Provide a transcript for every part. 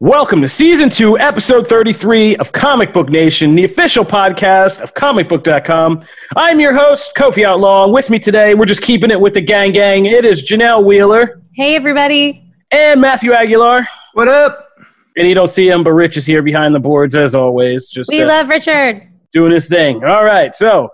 Welcome to season two, episode 33 of Comic Book Nation, the official podcast of comicbook.com. I'm your host, Kofi Outlaw. With me today, we're just keeping it with the gang gang. It is Janelle Wheeler Hey, everybody. and Matthew Aguilar. What up? And you don't see him, but Rich is here behind the boards as always, just We uh, love Richard. doing his thing. All right, so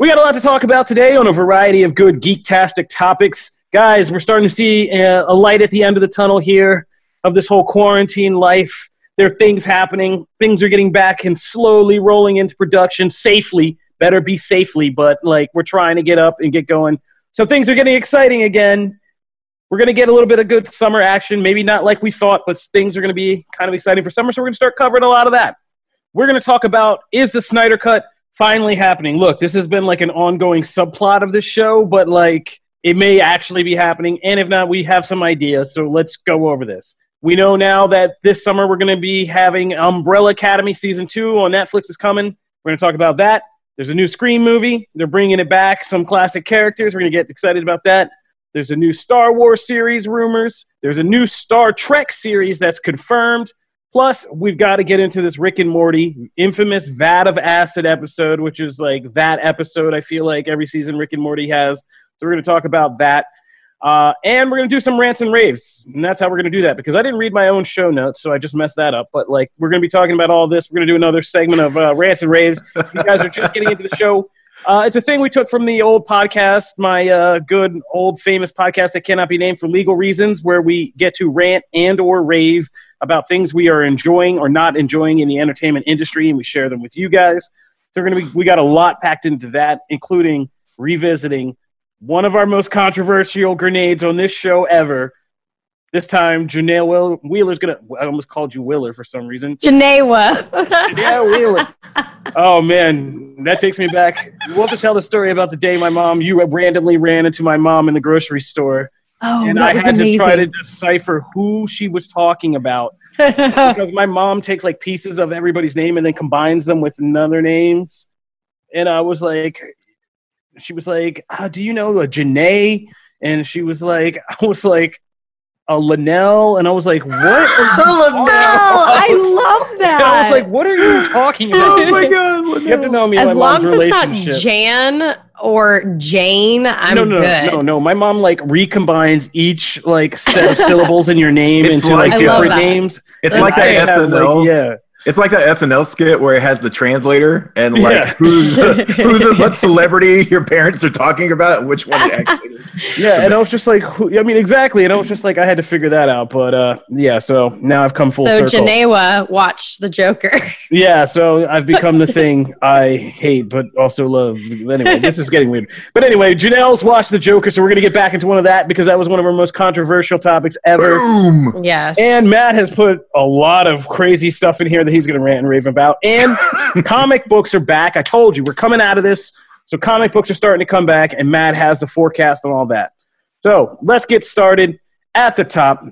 we got a lot to talk about today on a variety of good geek-tastic topics. Guys, we're starting to see uh, a light at the end of the tunnel here of this whole quarantine life. There are things happening. Things are getting back and slowly rolling into production safely. Better be safely, but like we're trying to get up and get going. So things are getting exciting again. We're going to get a little bit of good summer action. Maybe not like we thought, but things are going to be kind of exciting for summer. So we're going to start covering a lot of that. We're going to talk about is the Snyder Cut finally happening? Look, this has been like an ongoing subplot of this show, but like it may actually be happening. And if not, we have some ideas. So let's go over this. We know now that this summer we're going to be having Umbrella Academy season two on Netflix is coming. We're going to talk about that. There's a new Scream movie. They're bringing it back. Some classic characters. We're going to get excited about that. There's a new Star Wars series rumors. There's a new Star Trek series that's confirmed. Plus, we've got to get into this Rick and Morty infamous vat of acid episode, which is like that episode I feel like every season Rick and Morty has. So we're going to talk about that. Uh, and we're going to do some rants and raves. And that's how we're going to do that because I didn't read my own show notes, so I just messed that up. But like, we're going to be talking about all this. We're going to do another segment of uh, rants and raves. If you guys are just getting into the show, uh, it's a thing we took from the old podcast, my uh, good old famous podcast that cannot be named for legal reasons, where we get to rant and or rave about things we are enjoying or not enjoying in the entertainment industry, and we share them with you guys. So we're gonna be, we got a lot packed into that, including revisiting one of our most controversial grenades on this show ever. This time, Janelle Will- Wheeler's gonna. I almost called you Willer for some reason. Janaewa. Yeah, Wheeler. Oh man, that takes me back. We'll have to tell the story about the day my mom. You randomly ran into my mom in the grocery store, oh, and that I was had amazing. to try to decipher who she was talking about because my mom takes like pieces of everybody's name and then combines them with another names. And I was like, she was like, uh, "Do you know a Janae?" And she was like, "I was like." A Linnell, and I was like, "What?" are Linnell! talking I love that. I was like, "What are you talking about?" Oh my god! You have to know me as my long mom's as it's not. Jan or Jane, I'm no, no, good. no, no, no. My mom like recombines each like set of syllables in your name It's into like, like- different names. It's That's like that great. I have, SNL. like, yeah, It's like that SNL skit where it has the translator and like Yeah. who's the, who's the, what celebrity your parents are talking about and which one actually yeah. And I was just like, who, I mean, exactly. And I was just like, I had to figure that out. But uh, yeah. So now I've come full circle. so circle. Janaewa watched the Joker. Yeah, so I've become the thing I hate but also love. Anyway, this is getting weird. But anyway, Janelle's watched the Joker, so we're gonna get back into one of that because that was one of our most controversial topics ever. Boom! yes. And Matt has put a lot of crazy stuff in here that he's going to rant and rave about. And comic books are back. I told you, we're coming out of this. So comic books are starting to come back, and Matt has the forecast and all that. So let's get started at the top.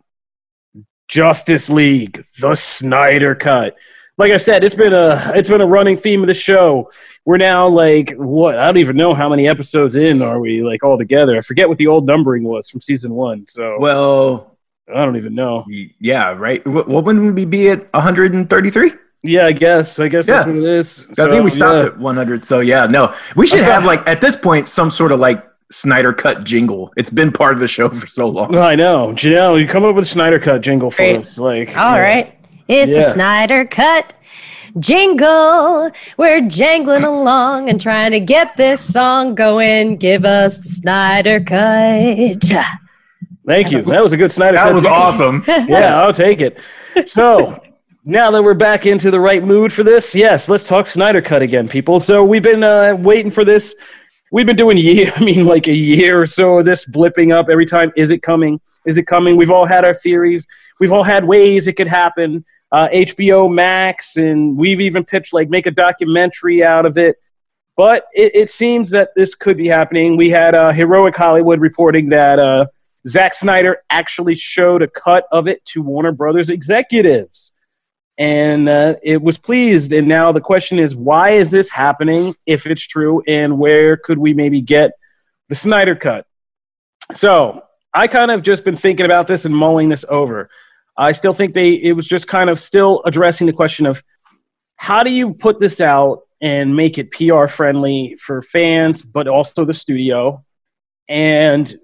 Justice League, the Snyder Cut. Like I said, it's been a it's been a running theme of the show. We're now like what I don't even know how many episodes in are we like all together. I forget what the old numbering was from season one. So Well, I don't even know. yeah, right. What, what wouldn't we be at 133? Yeah, I guess. I guess that's what it is. I think we stopped yeah. at 100. So yeah, no, we should have like at this point some sort of like Snyder Cut jingle. It's been part of the show for so long. I know, Janelle. You come up with a Snyder cut jingle for Great. us, like All yeah. right. It's Yeah. a Snyder cut jingle. We're jangling along and trying to get this song going. Give us the Snyder cut. Thank you. That was a good Snyder That was awesome. Yeah, I'll take it. So now that we're back into the right mood for this, yes, let's talk Snyder Cut again, people. So we've been uh, waiting for this. We've been doing year, I mean, like a year or so of this blipping up every time. Is it coming? Is it coming? We've all had our theories. We've all had ways it could happen. Uh, HBO Max, and we've even pitched like make a documentary out of it. But it, it seems that this could be happening. We had uh, Heroic Hollywood reporting that uh, Zack Snyder actually showed a cut of it to Warner Brothers executives. And uh, it was pleased. And now the question is why is this happening if it's true? And where could we maybe get the Snyder cut? So I kind of just been thinking about this and mulling this over. I still think they it was just kind of still addressing the question of how do you put this out and make it PR friendly for fans, but also the studio, and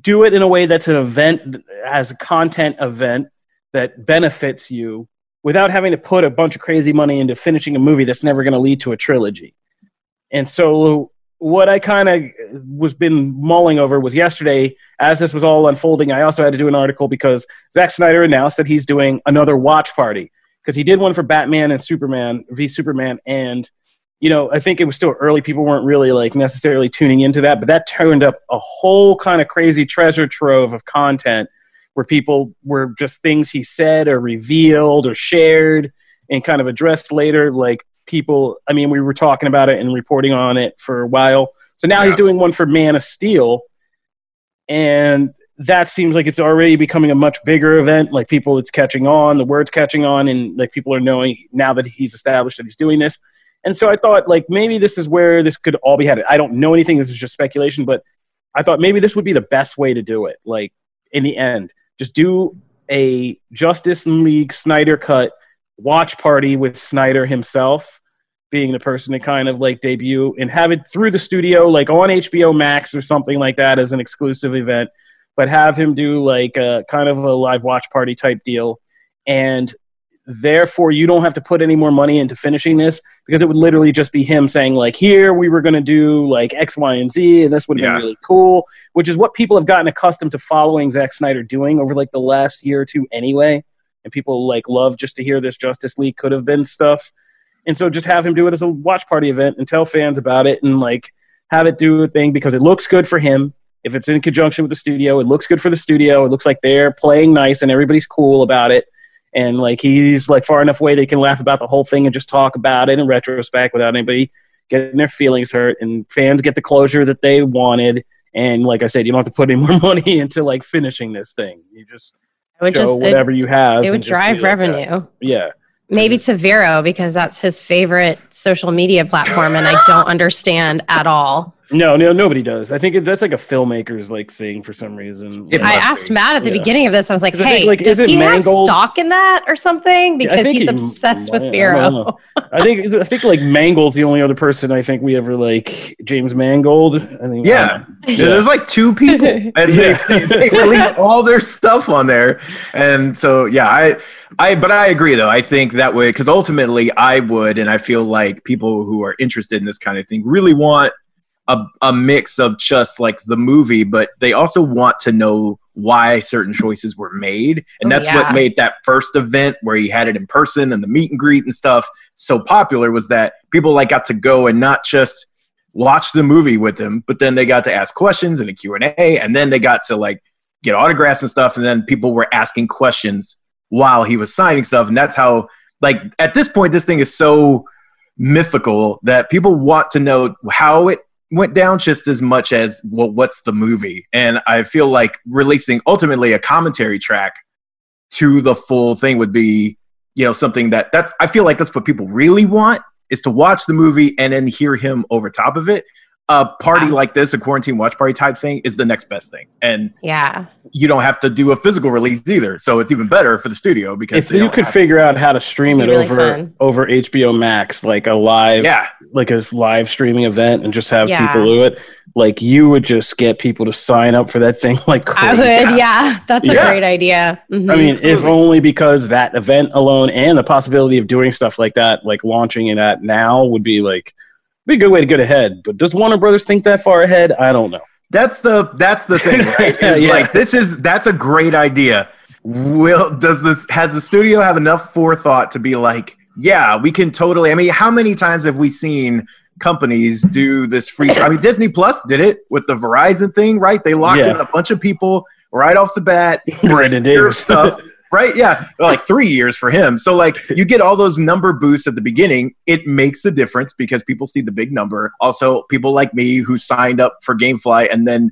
do it in a way that's an event as a content event that benefits you without having to put a bunch of crazy money into finishing a movie that's never going to lead to a trilogy. And so what I kind of was been mulling over was yesterday as this was all unfolding. I also had to do an article because Zack Snyder announced that he's doing another watch party because he did one for Batman and Superman v Superman, and you know I think it was still early. People weren't really like necessarily tuning into that, but that turned up a whole kind of crazy treasure trove of content where people were just things he said or revealed or shared and kind of addressed later, like people i mean we were talking about it and reporting on it for a while. So now he's doing one for man of steel and that seems like it's already becoming a much bigger event. Like people it's catching on the word's catching on and like people are knowing now that he's established that he's doing this and so i thought like maybe this is where this could all be headed. I don't know anything. This is just speculation but i thought maybe this would be the best way to do it like in the end. Just do a justice league snyder cut watch party with Snyder himself being the person to kind of like debut and have it through the studio, like on HBO Max or something like that as an exclusive event, but have him do like a kind of a live watch party type deal. And therefore, you don't have to put any more money into finishing this because it would literally just be him saying, like, here we were going to do like X, Y, and Z, and this would have Yeah. been really cool, which is what people have gotten accustomed to following Zack Snyder doing over like the last year or two anyway and people like love just to hear this Justice League could have been stuff. And so just have him do it as a watch party event and tell fans about it and like have it do a thing because it looks good for him. If it's in conjunction with the studio, it looks good for the studio. It looks like they're playing nice and everybody's cool about it. And like he's like far enough away they can laugh about the whole thing and just talk about it in retrospect without anybody getting their feelings hurt. And fans get the closure that they wanted. And like I said, you don't have to put any more money into like finishing this thing. You just It would just it, whatever you have. it would drive like uh, revenue. Yeah. Maybe to Vero because that's his favorite social media platform, and I don't understand at all. No, no, nobody does. I think that's like a filmmaker's like thing for some reason. It I asked be. Matt at the Yeah. beginning of this. I was like, I think, "Hey, like, does is it he have stock in that or something?" Because think he's he- obsessed I with don't Vero. know. I think I think like Mangold's the only other person I think we ever like James Mangold. I think Yeah. Um, there's like two people, and they, they, they release all their stuff on there, and so yeah, I, I, but I agree though. I think that way because ultimately I would, and I feel like people who are interested in this kind of thing really want a, a mix of just like the movie, but they also want to know why certain choices were made, and Oh, that's yeah. what made that first event where he had it in person and the meet and greet and stuff so popular was that people like got to go and not just watch the movie with him, but then they got to ask questions in a Q&A and then they got to like get autographs and stuff and then people were asking questions while he was signing stuff and that's how like at this point this thing is so mythical that people want to know how it went down just as much as well, what's the movie and I feel like releasing ultimately a commentary track to the full thing would be you know something that that's I feel like that's what people really want is to watch the movie and then hear him over top of it. A party Yeah. like this, a quarantine watch party type thing, is the next best thing. And Yeah, you don't have to do a physical release either. So it's even better for the studio because if you could have- figure out how to stream it Be really over fun. over HBO Max, like a live, yeah, like a live streaming event, and just have Yeah. people do it, like you would just get people to sign up for that thing like I would, yeah. That's a Yeah. great idea. Mhm. I mean, if only because that event alone and the possibility of doing stuff like that, like launching it at now, would be like be a good way to get ahead. But does Warner Brothers think that far ahead? I don't know. that's the that's the thing. Right? It's Yeah. like this is that's a great idea. Will does this has the studio have enough forethought to be like, yeah, we can totally. I mean, how many times have we seen companies do this free? I mean, Disney Plus did it with the Verizon thing, right? They locked Yeah. in a bunch of people right off the bat. Brandon Davis. stuff. Right? Yeah. Like three years for him. So, like, you get all those number boosts at the beginning. It makes a difference because people see the big number. Also, people like me who signed up for Gamefly and then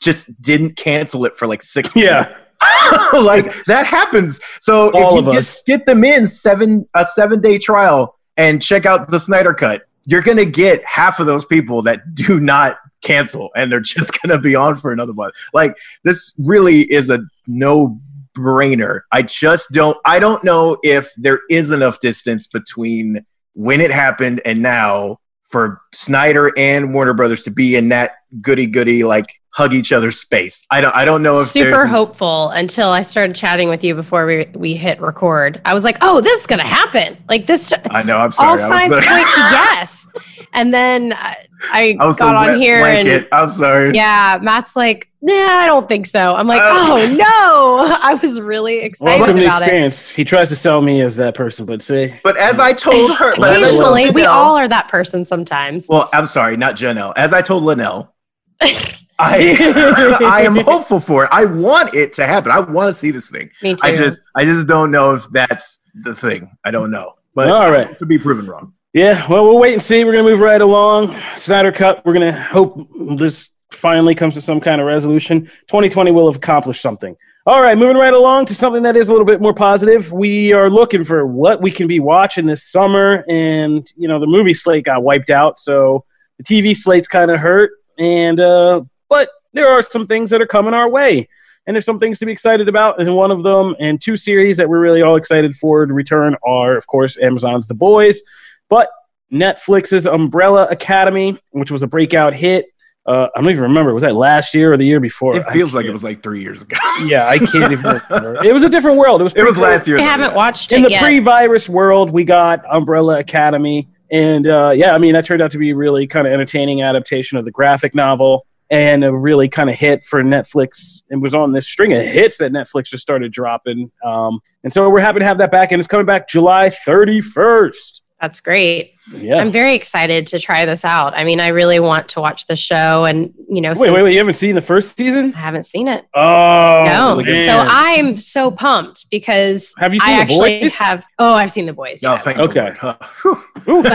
just didn't cancel it for like six Yeah, like that happens. So All if you just get them in seven a seven day trial and check out the Snyder cut, you're gonna get half of those people that do not cancel and they're just gonna be on for another month. Like this really is a no brainer. I just don't I don't know if there is enough distance between when it happened and now for Snyder and Warner Brothers to be in that goody goody like hug each other space. I don't I don't know if super there's hopeful until I started chatting with you before we, we hit record. I was like, oh, this is going to happen. Like this, I know. I'm sorry. all signs the- point to yes. And then I, I, I was got on wet here and. I'm sorry. yeah, Matt's like, nah, I don't think so. I'm like, Uh. oh no. I was really excited welcome to the about it. experience. He tries to sell me as that person, but see, But as I told her, but as I told Occasionally, we all are that person sometimes. Well, I'm sorry, not Janelle. As I told Linnell, I I am hopeful for it. I want it to happen. I want to see this thing. Me too. I just I just don't know if that's the thing. I don't know. But All right. to be proven wrong. yeah. Well, we'll wait and see. We're gonna move right along. Snyder Cut. We're gonna hope this finally comes to some kind of resolution. 2020 will have accomplished something. All right, moving right along to something that is a little bit more positive. We are looking for what we can be watching this summer, and you know the movie slate got wiped out, so the TV slate's kind of hurt. And uh, but there are some things that are coming our way, and there's some things to be excited about. And one of them, and two series that we're really all excited for to return are, of course, Amazon's The Boys, but Netflix's Umbrella Academy, which was a breakout hit. Uh, I don't even remember. Was that last year or the year before? It feels like it was like three years ago. yeah, I can't even remember. It was a different world. It was it was pretty last year. I haven't yeah. watched in it the yet. pre-virus world. We got Umbrella Academy, and uh, yeah, I mean that turned out to be a really kind of entertaining adaptation of the graphic novel, and a really kind of hit for Netflix. It was on this string of hits that Netflix just started dropping, um, and so we're happy to have that back, and it's coming back July thirty first. That's great. Yeah. I'm very excited to try this out. I mean, I really want to watch the show, and you know, wait, since wait, wait! You haven't seen the first season? I haven't seen it. Oh no, man. so I'm so pumped because Have you I seen The actually Boys? have. Oh, I've seen the boys. No, Yeah. Oh, thank Okay. the Lord. Huh. Ooh. but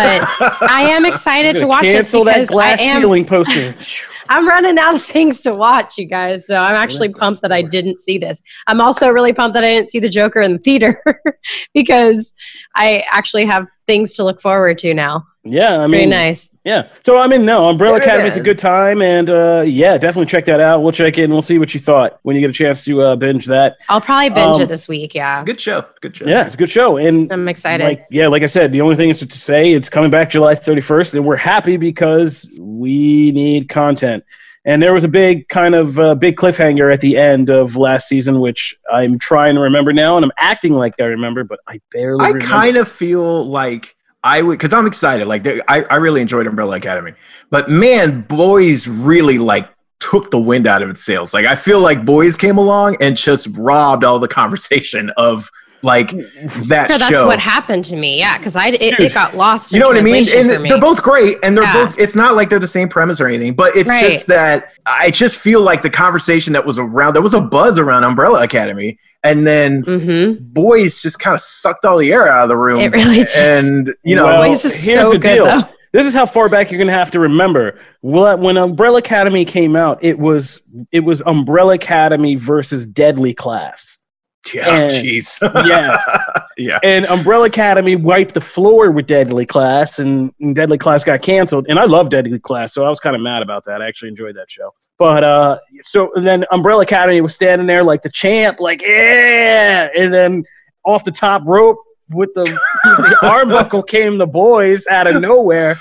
I am excited to Gonna watch this because that glass I am. ceiling poster. I'm running out of things to watch, you guys. So I'm actually pumped that I didn't see this. I'm also really pumped that I didn't see the Joker in the theater because I actually have things to look forward to now. yeah, I Very mean, nice. Yeah. So I mean, no, Umbrella There Academy is a good time, and uh, yeah, definitely check that out. We'll check in. We'll see what you thought when you get a chance to uh, binge that. I'll probably binge Um, it this week. Yeah, Good show. Good show. Yeah, it's a good show, and I'm excited. like yeah, like I said, the only thing is to say it's coming back July 31st, and we're happy because we need content. And there was a big kind of uh, big cliffhanger at the end of last season, which I'm trying to remember now, and I'm acting like I remember, but I barely. I remember. kind of feel like I would because I'm excited. Like I, I really enjoyed Umbrella Academy, but man, boys really like took the wind out of its sails. Like I feel like boys came along and just robbed all the conversation of like that No, that's show. what happened to me. Yeah, because I it, it got lost. you know what I mean? And me. they're both great, and they're Yeah. both. It's not like they're the same premise or anything, but it's Right. just that I just feel like the conversation that was around. There was a buzz around Umbrella Academy, and then hmm boys just kind of sucked all the air out of the room. It really did. And you know, Well, Boys is here's so the good deal. though. This is how far back you're gonna have to remember. Well, When Umbrella Academy came out, it was it was Umbrella Academy versus Deadly Class. Yeah, jeez. yeah. yeah. And Umbrella Academy wiped the floor with Deadly Class, and, and Deadly Class got canceled. And I love Deadly Class, so I was kind of mad about that. I actually enjoyed that show. But uh, so and then Umbrella Academy was standing there like the champ, like yeah, and then off the top rope with the, the arm buckle came the boys out of nowhere,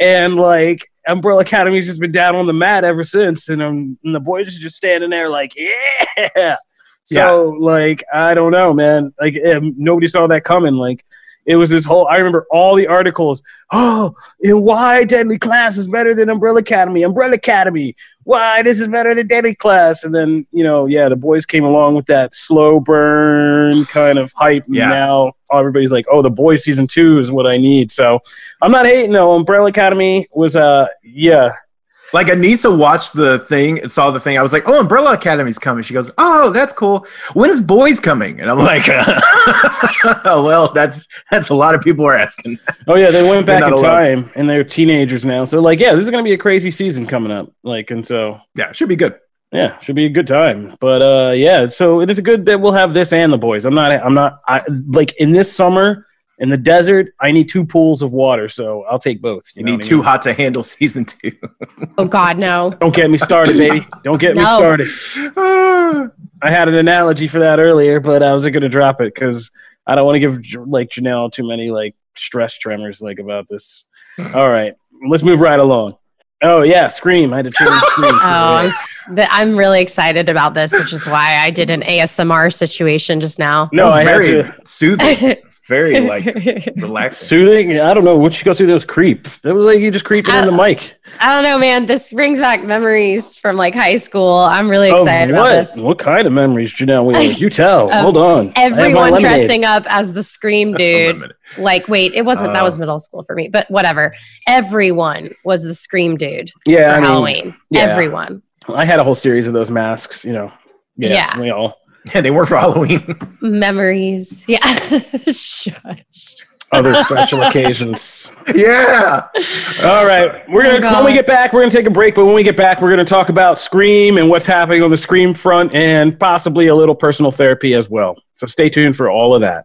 and like Umbrella Academy's just been down on the mat ever since, and, um, and the boys are just standing there like yeah. So like I don't know, man. Like um, nobody saw that coming. Like it was this whole. I remember all the articles. Oh, and why Deadly Class is better than Umbrella Academy? Umbrella Academy. Why this is better than Deadly Class? And then you know, yeah, the boys came along with that slow burn kind of hype. and Yeah. Now everybody's like, oh, the boys season two is what I need. So I'm not hating though. Umbrella Academy was uh yeah Like Anissa watched the thing and saw the thing. I was like, "Oh, Umbrella Academy's coming." She goes, "Oh, that's cool. When's Boys coming?" And I'm like, "Well, that's that's a lot of people are asking." Oh yeah, they went back in allowed. time and they're teenagers now. So like, yeah, this is gonna be a crazy season coming up. Like, and so Yeah, it should be good. yeah, should be a good time. But uh, yeah, so it is good that we'll have this and the boys. I'm not, I'm not, I like in this summer in the desert. I need two pools of water, so I'll take both. You know need what I too mean? hot to handle season two. Oh God, no. Don't get me started, baby. Don't get me started. I had an analogy for that earlier, but I wasn't gonna drop it because I don't want to give like Janelle too many like stress tremors like about this. All right, let's move right along. Oh yeah, Scream. I had to change Scream. Oh, I'm, the, I'm really excited about this, which is why I did an ASMR situation just now. no, That was I had very to soothing. Very like relaxing. soothing. I don't know what you go through those creep. That was like you just creeping in the mic. I don't know, man. This brings back memories from like high school. I'm really Of excited about what? this. What kind of memories, Janelle? Wheeler? You tell. Hold on. I have my Everyone dressing up as the Scream dude. Unlimited. Like, wait, it wasn't. that Oh. was uh. middle school for me, but whatever. Everyone was the Scream dude Yeah, for I mean, Halloween. yeah. Everyone. I had a whole series of those masks. You know. Yes, Yeah. we all. Yeah, they weren't for Halloween. Memories. Yeah. Shush. Other special occasions. yeah. All right, we're Oh, gonna when we get back, we're gonna take a break. But when we get back, we're gonna talk about Scream and what's happening on the Scream front, and possibly a little personal therapy as well. So stay tuned for all of that.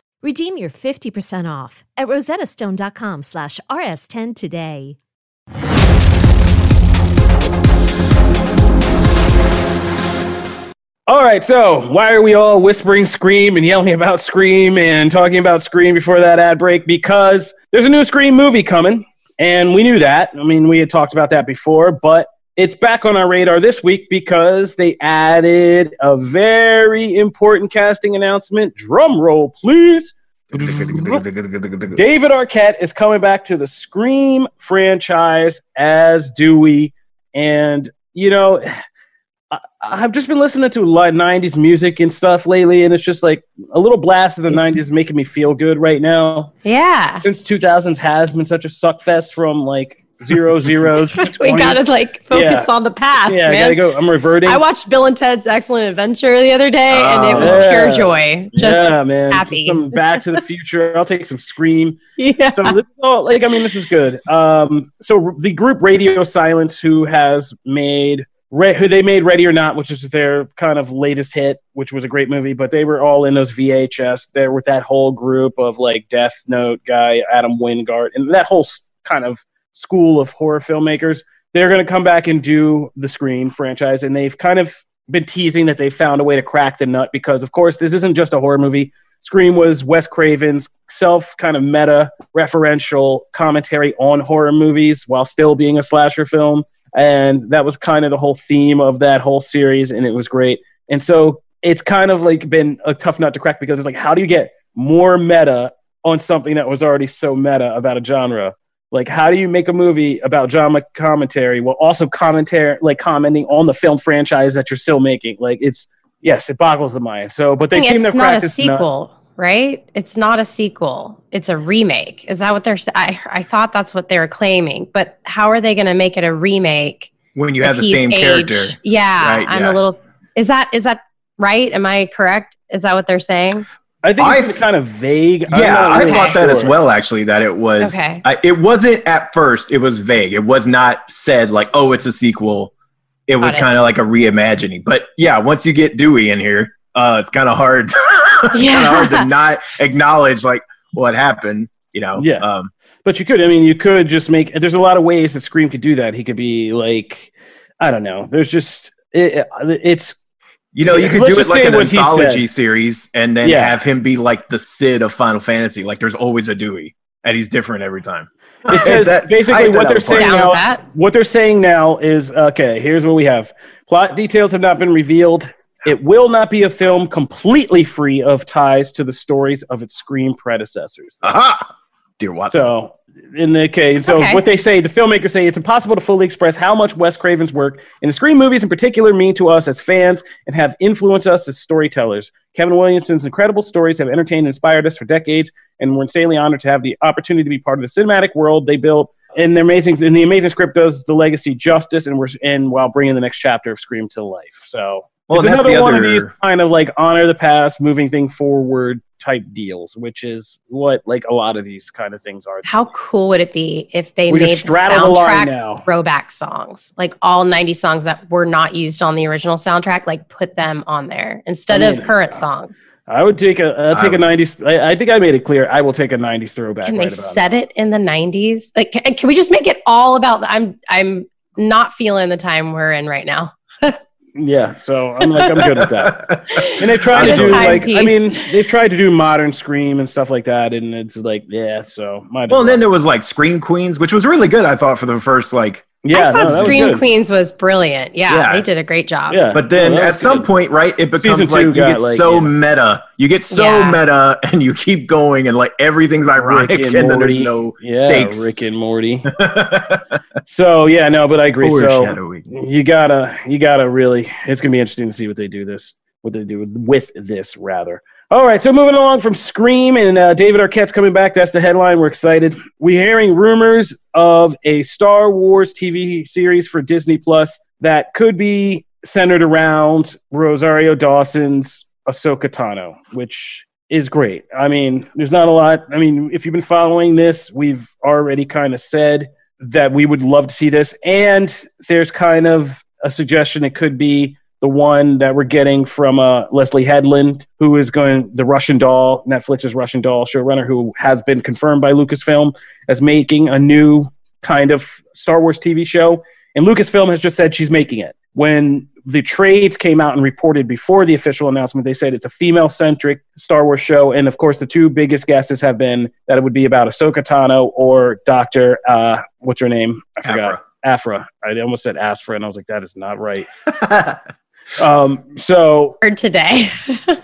Redeem your 50% off at rosettastone.com slash rs10 today. All right, so why are we all whispering Scream and yelling about Scream and talking about Scream before that ad break? Because there's a new Scream movie coming, and we knew that. I mean, we had talked about that before, but it's back on our radar this week because they added a very important casting announcement. Drum roll, please. David Arquette is coming back to the Scream franchise as Dewey. And, you know, I, I've just been listening to a lot of 90s music and stuff lately, and it's just like a little blast of the 90s making me feel good right now. Yeah. Since 2000s has been such a suck fest from like zero zeros We gotta like focus on the past, yeah, I man. gotta go. I'm reverting. I watched Bill and Ted's Excellent Adventure the other day, and it was Oh, pure joy. Just yeah, man. happy. Some Back to the Future. I'll take some Scream. yeah. so this is all- like I mean, this is good. Um, so the group Radio Silence, who has made Re- who they made Ready or Not, which is their kind of latest hit, which was a great movie, but they were all in those VHS. They're with that whole group of like Death Note guy, Adam Wingard, and that whole kind of school of horror filmmakers. They're going to come back and do the Scream franchise, and they've kind of been teasing that they found a way to crack the nut because, of course, this isn't just a horror movie. Scream was Wes Craven's self kind of meta referential commentary on horror movies while still being a slasher film. And that was kind of the whole theme of that whole series, and it was great. And so it's kind of like been a tough nut to crack because it's like, how do you get more meta on something that was already so meta about a genre? Like, how do you make a movie about drama commentary while also commentary, like commenting on the film franchise that you're still making? Like, it's yes, it boggles the mind. So, but they I think seem it's to not a practice sequel, right? It's not a sequel. It's a remake. Is that what they're? I, I thought that's what they were claiming. But how are they going to make it a remake? When you have the he's same character. Yeah, Right, I'm yeah. a little. Is that is that right? Am I correct? Is that what they're saying? I think I- it's kind of vague. Yeah, not I really thought that as well. Actually, that it was. Okay. I, it wasn't at first. It was vague. It was not said like, "Oh, it's a sequel." It was kind of like a reimagining. But yeah, once you get Dewey in here, uh, it's kind of hard. Yeah. kind of hard to not acknowledge like what happened. You know. Yeah. Um, But you could, I mean, you could just make. There's a lot of ways that Scream could do that. He could be like, I don't know. There's just it, it's you know, you could Let's do it like an anthology series, and then Yeah. have him be like the Cid of Final Fantasy. Like, there's always a Dewey, and he's different every time. it says That- basically what they're saying Down now. is- that. what they're saying now is okay. Here's what we have: plot details have not been revealed. It will not be a film completely free of ties to the stories of its screen predecessors. Aha, dear Watson. So, in the case, so Okay. what they say, the filmmakers say, it's impossible to fully express how much Wes Craven's work in the Scream movies, in particular, mean to us as fans and have influenced us as storytellers. Kevin Williamson's incredible stories have entertained and inspired us for decades, and we're insanely honored to have the opportunity to be part of the cinematic world they built. And their amazing, and the amazing script does the legacy justice, and we're and while bringing the next chapter of Scream to life. So, Well, it's another the one other- of these kind of like honor the past, moving thing forward type deals, which is what like a lot of these kind of things are. How cool would it be if they We made just the straddle the line soundtrack throwback songs, like all 90 songs that were not used on the original soundtrack, like put them on there instead I of mean, current uh, songs? I would take a uh, I'll take I a '90s. I, I think I made it clear. I will take a '90s throwback. Can right they about set it in the 90s? Like, can, can we just make it all about? I'm I'm not feeling the time we're in right now. now. Yeah, so I'm like I'm good with that. And they've tried to do like I mean they've tried to do modern scream and stuff like that, and it's like yeah. So might as Well, and then there was like Scream Queens, which was really good. I thought for the first like, yeah, I no, thought that was Scream good. Queens was brilliant. Yeah, Yeah. they did a great job. Yeah, but then no, at was some good. point, right, it becomes Season like two you get like, so yeah. meta. You get so Yeah. meta, and you keep going, and like everything's ironic, and, and then there's no yeah, stakes. Rick and Morty. So yeah, no, but I agree. So you gotta you gotta really it's gonna be interesting to see what they do this what they do with, with this rather all right so moving along from scream and uh, david arquette's coming back that's the headline we're excited we're hearing rumors of a star wars tv series for disney plus that could be centered around rosario dawson's ahsoka tano which is great i mean there's not a lot i mean if you've been following this we've already kind of said that we would love to see this. And there's kind of a suggestion it could be the one that we're getting from uh, Leslie Headland, who is going the Russian Doll, Netflix's Russian Doll showrunner, who has been confirmed by Lucasfilm as making a new kind of Star Wars TV show. And Lucasfilm has just said she's making it. When the trades came out and reported before the official announcement, they said it's a female centric Star Wars show. And of course, the two biggest guesses have been that it would be about Ahsoka Tano or Dr. Uh, what's her name? I forgot. Aphra. I almost said Asfra, and I was like, that is not right. Um, so Heard today.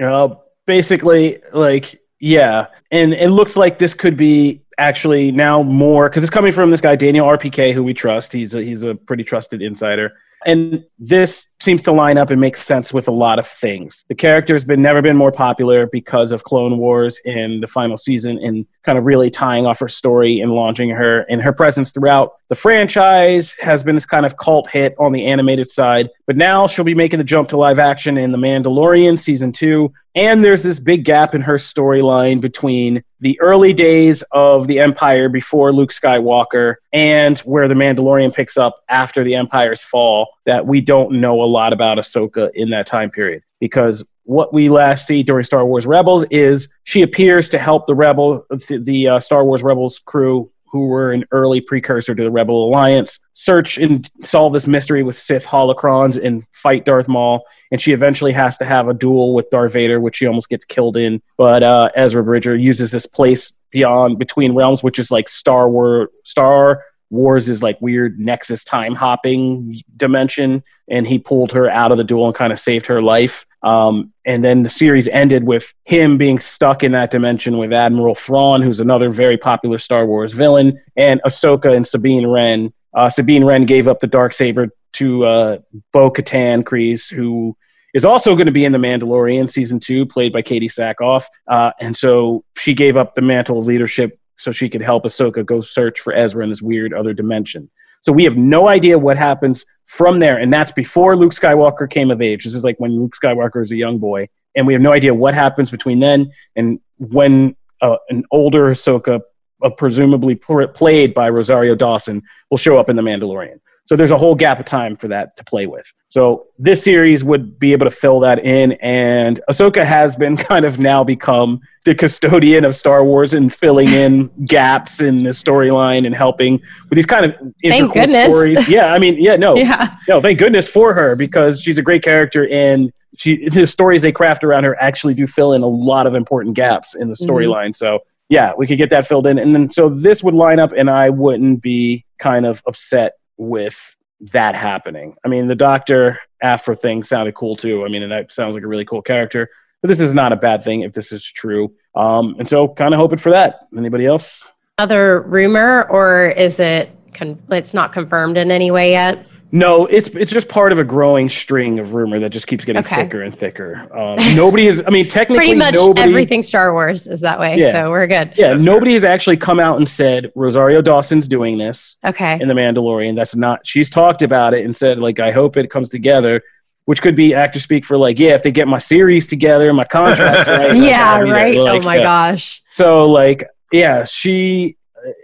Uh, basically, like, yeah, and it looks like this could be actually now more because it's coming from this guy Daniel RPK, who we trust. He's a, he's a pretty trusted insider, and this seems to line up and make sense with a lot of things. The character has been never been more popular because of Clone Wars and the final season, and kind of really tying off her story and launching her and her presence throughout the franchise has been this kind of cult hit on the animated side. But now she'll be making the jump to live action in The Mandalorian season two, and there's this big gap in her storyline between the early days of the Empire before Luke Skywalker and where the Mandalorian picks up after the Empire's fall that we don't know a lot about Ahsoka in that time period. Because what we last see during Star Wars Rebels is she appears to help the Rebel, the uh, Star Wars Rebels crew who were an early precursor to the Rebel Alliance, search and solve this mystery with Sith holocrons and fight Darth Maul. And she eventually has to have a duel with Darth Vader, which she almost gets killed in. But uh, Ezra Bridger uses this place beyond between realms, which is like Star War Star Wars is like weird Nexus time hopping dimension, and he pulled her out of the duel and kind of saved her life. Um, and then the series ended with him being stuck in that dimension with Admiral Thrawn, who's another very popular Star Wars villain, and Ahsoka and Sabine Wren. Uh, Sabine Wren gave up the dark saber to uh, Bo Katan Kryze, who is also going to be in The Mandalorian season two, played by Katee Sackhoff. Uh, and so she gave up the mantle of leadership so she could help Ahsoka go search for Ezra in this weird other dimension. So we have no idea what happens from there, and that's before Luke Skywalker came of age. This is like when Luke Skywalker is a young boy, and we have no idea what happens between then and when uh, an older Ahsoka, uh, presumably played by Rosario Dawson, will show up in The Mandalorian. So there's a whole gap of time for that to play with. So this series would be able to fill that in, and Ahsoka has been kind of now become the custodian of Star Wars and filling in gaps in the storyline and helping with these kind of thank goodness. stories. Yeah, I mean, yeah, no, yeah. no, thank goodness for her because she's a great character and she the stories they craft around her actually do fill in a lot of important gaps in the mm-hmm. storyline. Mm-hmm. So yeah, we could get that filled in, and then so this would line up, and I wouldn't be kind of upset with that happening. I mean, the Doctor Aphra thing sounded cool too. I mean, and that sounds like a really cool character. But this is not a bad thing if this is true. Um, and so, kind of hoping for that. Anybody else? Other rumor, or is it? Con- it's not confirmed in any way yet. No, it's it's just part of a growing string of rumor that just keeps getting okay. thicker and thicker. Um, nobody is. I mean, technically, pretty much nobody, everything Star Wars is that way. Yeah. So we're good. Yeah, That's nobody true. has actually come out and said Rosario Dawson's doing this. Okay. In the Mandalorian, that's not. She's talked about it and said like, I hope it comes together. Which could be actor speak for like, yeah, if they get my series together, my contracts right. yeah, right. Like, oh my gosh. So like, yeah, she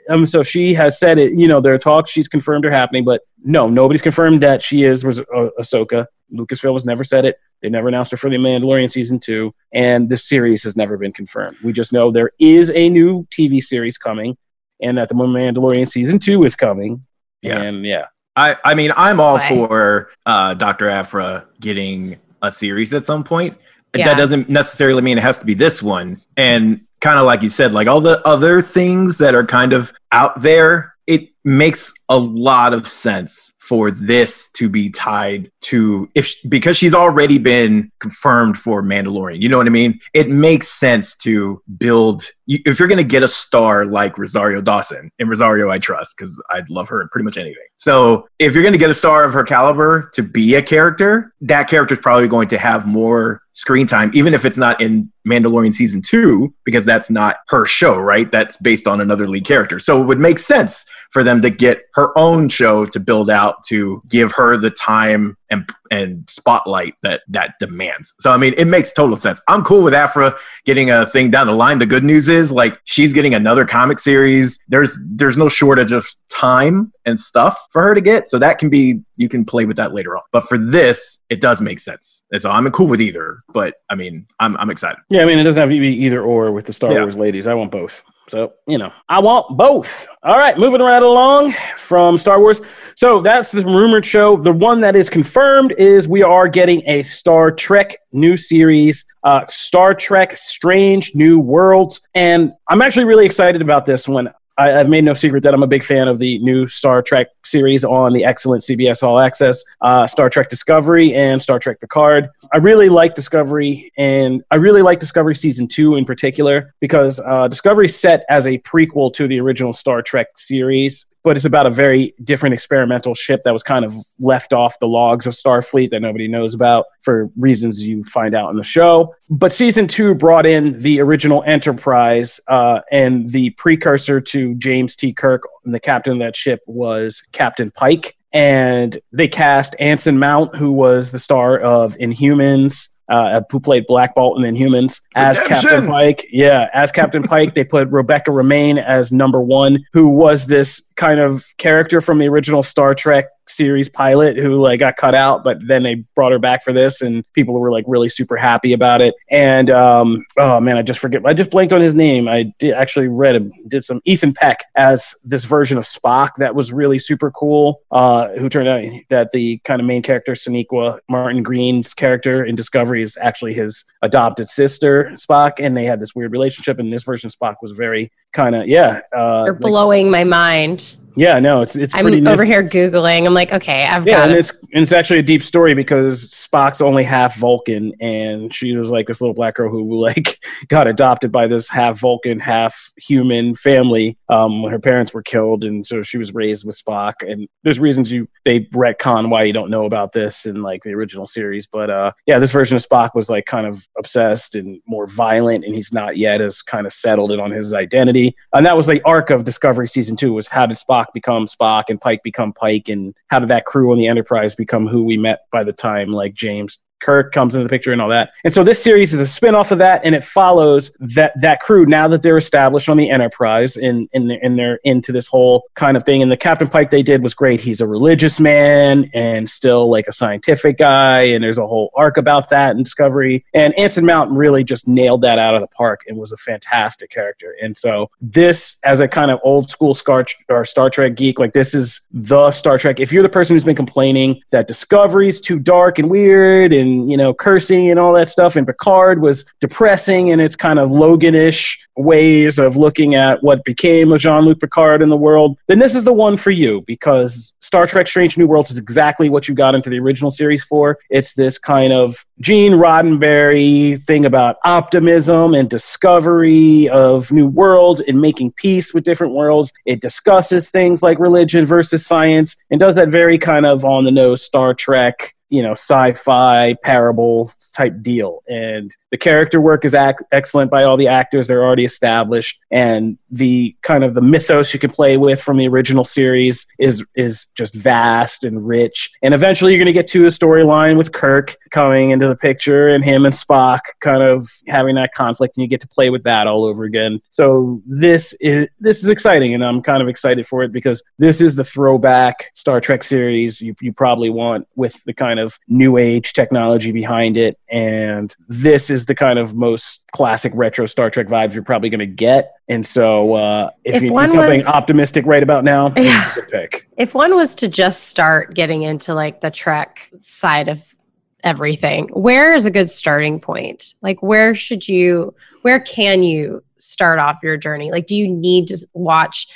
um, so she has said it. You know, there are talks. She's confirmed are happening, but no, nobody's confirmed that she is was uh, Ahsoka. Lucasfilm has never said it. They never announced her for the Mandalorian season two, and the series has never been confirmed. We just know there is a new TV series coming, and that the Mandalorian season two is coming. Yeah. And yeah, I I mean I'm all for uh, Doctor Aphra getting a series at some point. Yeah. That doesn't necessarily mean it has to be this one. And kind of like you said, like all the other things that are kind of out there, it makes a lot of sense for this to be tied to if because she's already been confirmed for Mandalorian. You know what I mean? It makes sense to build if you're going to get a star like Rosario Dawson, and Rosario I trust because I'd love her in pretty much anything. So if you're going to get a star of her caliber to be a character, that character is probably going to have more screen time, even if it's not in Mandalorian season two, because that's not her show, right? That's based on another lead character. So it would make sense for them to get her own show to build out to give her the time and and spotlight that that demands. So I mean, it makes total sense. I'm cool with Aphra getting a thing down the line. The good news is like she's getting another comic series. There's there's no shortage of time and stuff for her to get. So that can be you can play with that later on. But for this, it does make sense. And so I'm cool with either. But I mean, I'm I'm excited. Yeah, I mean, it doesn't have to be either or with the Star yeah. Wars ladies. I want both. So, you know, I want both. All right, moving right along from Star Wars. So, that's the rumored show. The one that is confirmed is we are getting a Star Trek new series, uh, Star Trek Strange New Worlds. And I'm actually really excited about this one. I, have made no secret that I'm a big fan of the new Star Trek series on the excellent CBS All Access, uh, Star Trek Discovery and Star Trek Picard. I really like Discovery, and I really like Discovery season two in particular because uh, Discovery set as a prequel to the original Star Trek series but it's about a very different experimental ship that was kind of left off the logs of Starfleet that nobody knows about for reasons you find out in the show. But season two brought in the original Enterprise, uh, and the precursor to James T. Kirk, and the captain of that ship was Captain Pike. And they cast Anson Mount, who was the star of Inhumans, uh, who played Black Bolt in Inhumans as Redemption. Captain Pike. Yeah, as Captain Pike, they put Rebecca Romijn as number one, who was this kind of character from the original Star Trek series pilot who like got cut out, but then they brought her back for this, and people were like really super happy about it. And um, oh man, I just forget. I just blanked on his name. I did actually read him. Did some Ethan Peck as this version of Spock that was really super cool. Uh, who turned out that the kind of main character Sonequa Martin Green's character in Discovery is actually his adopted sister Spock, and they had this weird relationship. And this version of Spock was very kind of yeah. Uh, You're like- blowing my mind. Yeah, no, it's it's I'm pretty. nif- over here googling. I'm like, okay, I've yeah, got and it. it's and it's actually a deep story because Spock's only half Vulcan, and she was like this little black girl who like got adopted by this half Vulcan, half human family um, when her parents were killed, and so she was raised with Spock. And there's reasons you they retcon why you don't know about this in like the original series, but uh, yeah, this version of Spock was like kind of obsessed and more violent, and he's not yet as kind of settled in on his identity. And that was the arc of Discovery season two was how did Spock become Spock and Pike become Pike, and how did that crew on the Enterprise become who we met by the time like James Kirk comes into the picture and all that. And so this series is a spin-off of that, and it follows that that crew now that they're established on the Enterprise and and they're, and they're into this whole kind of thing. And the Captain Pike they did was great. He's a religious man and still like a scientific guy, and there's a whole arc about that in Discovery. And Anson Mount really just nailed that out of the park and was a fantastic character. And so this, as a kind of old school Star or Star Trek geek, like this is the Star Trek. If you're the person who's been complaining that Discovery is too dark and weird and you know cursing and all that stuff, and Picard was depressing in its kind of Loganish ways of looking at what became of Jean-Luc Picard in the world, then this is the one for you because Star Trek Strange New Worlds is exactly what you got into the original series for. It's this kind of Gene Roddenberry thing about optimism and discovery of new worlds and making peace with different worlds. It discusses things like religion versus science and does that very kind of on the nose Star Trek you know sci-fi parable type deal. And the character work is ac- excellent by all the actors they're already established and the kind of the mythos you can play with from the original series is is just vast and rich. And eventually you're going to get to a storyline with kirk coming into the picture and him and spock kind of having that conflict and you get to play with that all over again. So this is this is exciting and i'm kind of excited for it because this is the throwback star trek series you, you probably want with the kind of new age technology behind it and this is the kind of most classic retro star trek vibes you're probably going to get and so uh, if, If you need something was- optimistic right about now Yeah. pick if one was to just start getting into like the Trek side of everything, where is a good starting point? Like, where should you, where can you start off your journey? Like, do you need to watch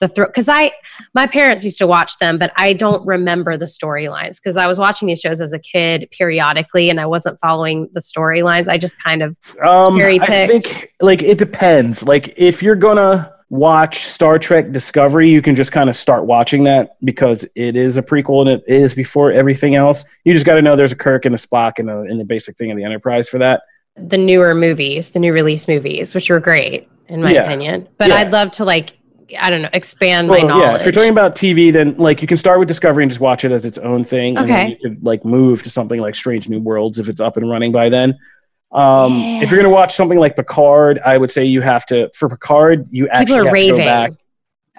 the throw? Because I, my parents used to watch them, but I don't remember the storylines because I was watching these shows as a kid periodically and I wasn't following the storylines. I just kind of, Um, I think like it depends. Like if you're gonna watch Star Trek Discovery, you can just kind of start watching that because it is a prequel and it is before everything else. You just got to know there's a Kirk and a Spock and, a, and the basic thing of the Enterprise for that. the newer movies, the new release movies, which were great in my Yeah. opinion. But Yeah. I'd love to like, I don't know, expand my Well, knowledge. yeah, if you're talking about TV, then like you can start with Discovery and just watch it as its own thing. And then Okay. you could like move to something like Strange New Worlds if it's up and running by then. Um, Yeah. If you're gonna watch something like Picard, I would say you have to for Picard you actually People are have to go raving. back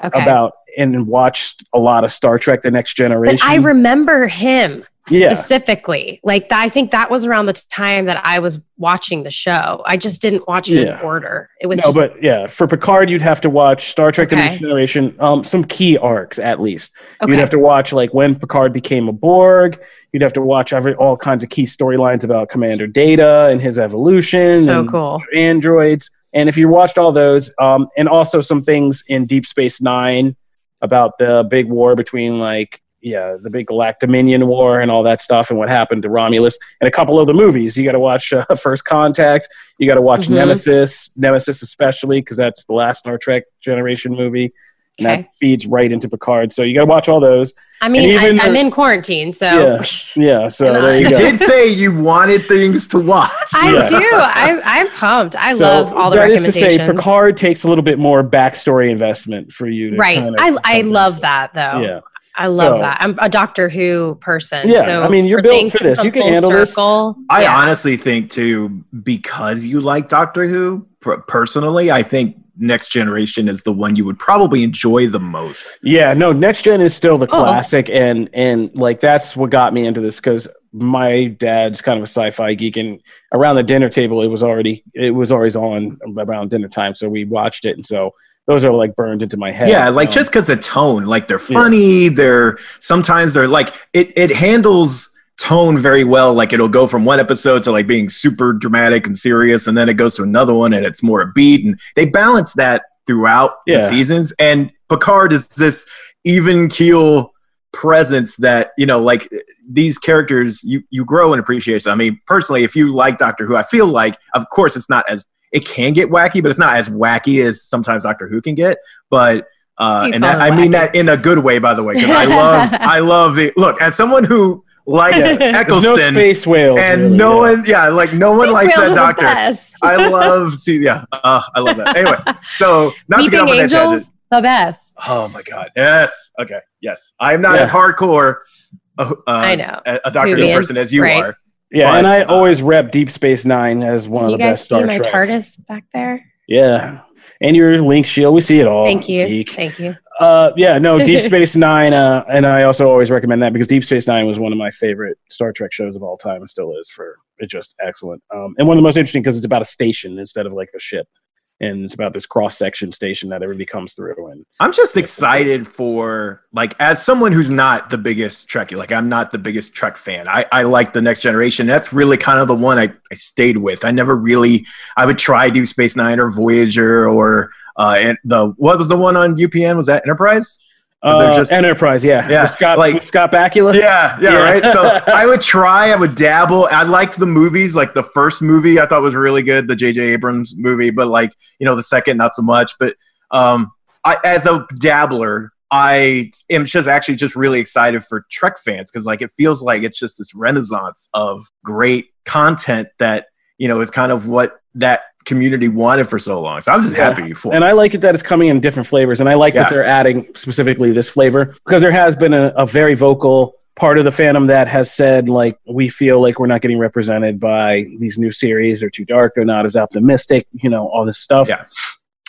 okay. about and watch a lot of Star Trek: The Next Generation. but I remember him Yeah. specifically. Like I think that was around the time that I was watching the show. I just didn't watch it Yeah. in order. It was no, just but yeah, for Picard, you'd have to watch Star Trek: The Next Generation. Um, some key arcs at least. okay. You'd have to watch like when Picard became a Borg. You'd have to watch every all kinds of key storylines about Commander Data and his evolution. so and cool. Androids. And if you watched all those, um, and also some things in Deep Space Nine about the big war between like yeah the big Galactic Dominion War and all that stuff and what happened to Romulus and a couple of the movies. You got to watch uh, First Contact. You got to watch Mhm. Nemesis, Nemesis especially because that's the last Star Trek generation movie. And Okay. that feeds right into Picard. So you got to watch all those. I mean, even I, I'm the- in quarantine, so Yeah. Yeah. So And there you I- You go. did say you wanted things to watch. I Yeah. do. I, I'm pumped. I So love all the that is to recommendations. say, Picard takes a little bit more backstory investment for you. To right. kind of I, I love that though. Yeah. I love So- that. I'm a Doctor Who person. Yeah, So I mean, you're for built things for this. You can full handle this. circle, I yeah. honestly think too, because you like Doctor Who personally, I think Next Generation is the one you would probably enjoy the most. Yeah, no, Next Gen is still the Oh. classic, and and like that's what got me into this because my dad's kind of a sci-fi geek, and around the dinner table, it was already it was always on around dinner time, so we watched it, and so those are like burned into my head. Yeah, like Um, just because of tone, like they're funny. They're sometimes they're like it. It handles tone very well. Like it'll go from one episode to like being super dramatic and serious, and then it goes to another one and it's more upbeat. And they balance that throughout the seasons. And Picard is this even keel presence that you know, like these characters, you you grow in appreciation. I mean, personally, if you like Doctor Who, I feel like, of course, it's not as it can get wacky, but it's not as wacky as sometimes Doctor Who can get. But uh, and that, I mean that in a good way, by the way, because I love I love the look as someone who likes there's no Eccleston space whales, and really, no yeah. one, yeah, like no one likes that doctor. I love see, yeah, uh, I love that. Anyway, so not to get Weeping off on that tangent. Angels, the best. Oh my god, yes, okay, yes. I am not Yeah. as hardcore. Uh, I know. a, a Doctor Who person as you right. are. Yeah, But, and I uh, always rep Deep Space Nine as one of the best Star Trek. you the guys best see Star my Trek. TARDIS back there? Yeah, and your Link Shield, we see it all. Thank you. geek. Thank you. Uh, yeah, no, Deep Space Nine, uh, and I also always recommend that because Deep Space Nine was one of my favorite Star Trek shows of all time, and still is. For it's just excellent, um, and one of the most interesting because it's about a station instead of like a ship, and it's about this cross section station that everybody comes through. And I'm just excited for like as someone who's not the biggest Trekkie, like I'm not the biggest Trek fan. I, I like the next generation. That's really kind of the one I, I stayed with. I never really I would try Deep Space Nine or Voyager or uh and the what was the one on UPN? Was that Enterprise? Uh, just- Enterprise, yeah, Yeah, With Scott, like- Scott Bakula, Yeah, yeah, Yeah. right. So I would try, I would dabble. I liked the movies, like the first movie I thought was really good, the J.J. Abrams movie, but like, you know, the second, not so much. But um, I, as a dabbler, I am just actually just really excited for Trek fans because like it feels like it's just this renaissance of great content that, you know, is kind of what that community wanted for so long. So I'm just Yeah. happy for And I like it that it's coming in different flavors. And I like Yeah. that they're adding specifically this flavor because there has been a, a very vocal part of the fandom that has said, like, we feel like we're not getting represented by these new series. They're too dark. They're not as optimistic, you know, all this stuff. Yeah.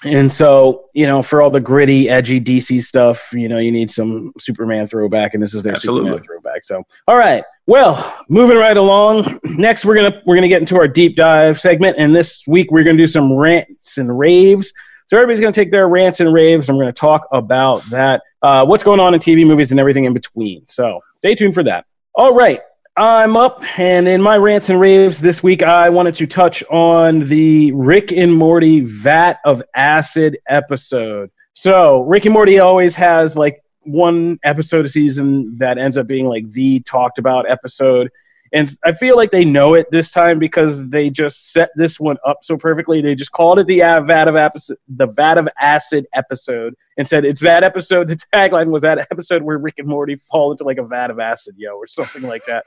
And so, you know, for all the gritty, edgy DC stuff, you know, you need some Superman throwback, and this is their Absolutely. Superman throwback. So, all right, well, moving right along. Next, we're gonna we're gonna get into our deep dive segment, and this week we're gonna do some rants and raves. So everybody's gonna take their rants and raves, and we're gonna talk about that, uh, what's going on in TV, movies, and everything in between. So stay tuned for that. All right. I'm up, and in my rants and raves this week, I wanted to touch on the Rick and Morty Vat of Acid episode. So, Rick and Morty always has like one episode a season that ends up being like the talked about episode. And I feel like they know it this time because they just set this one up so perfectly. They just called it the uh, Vat of episode, the Vat of Acid episode, and said it's that episode. The tagline was that episode where Rick and Morty fall into like a vat of acid, yo, or something like that.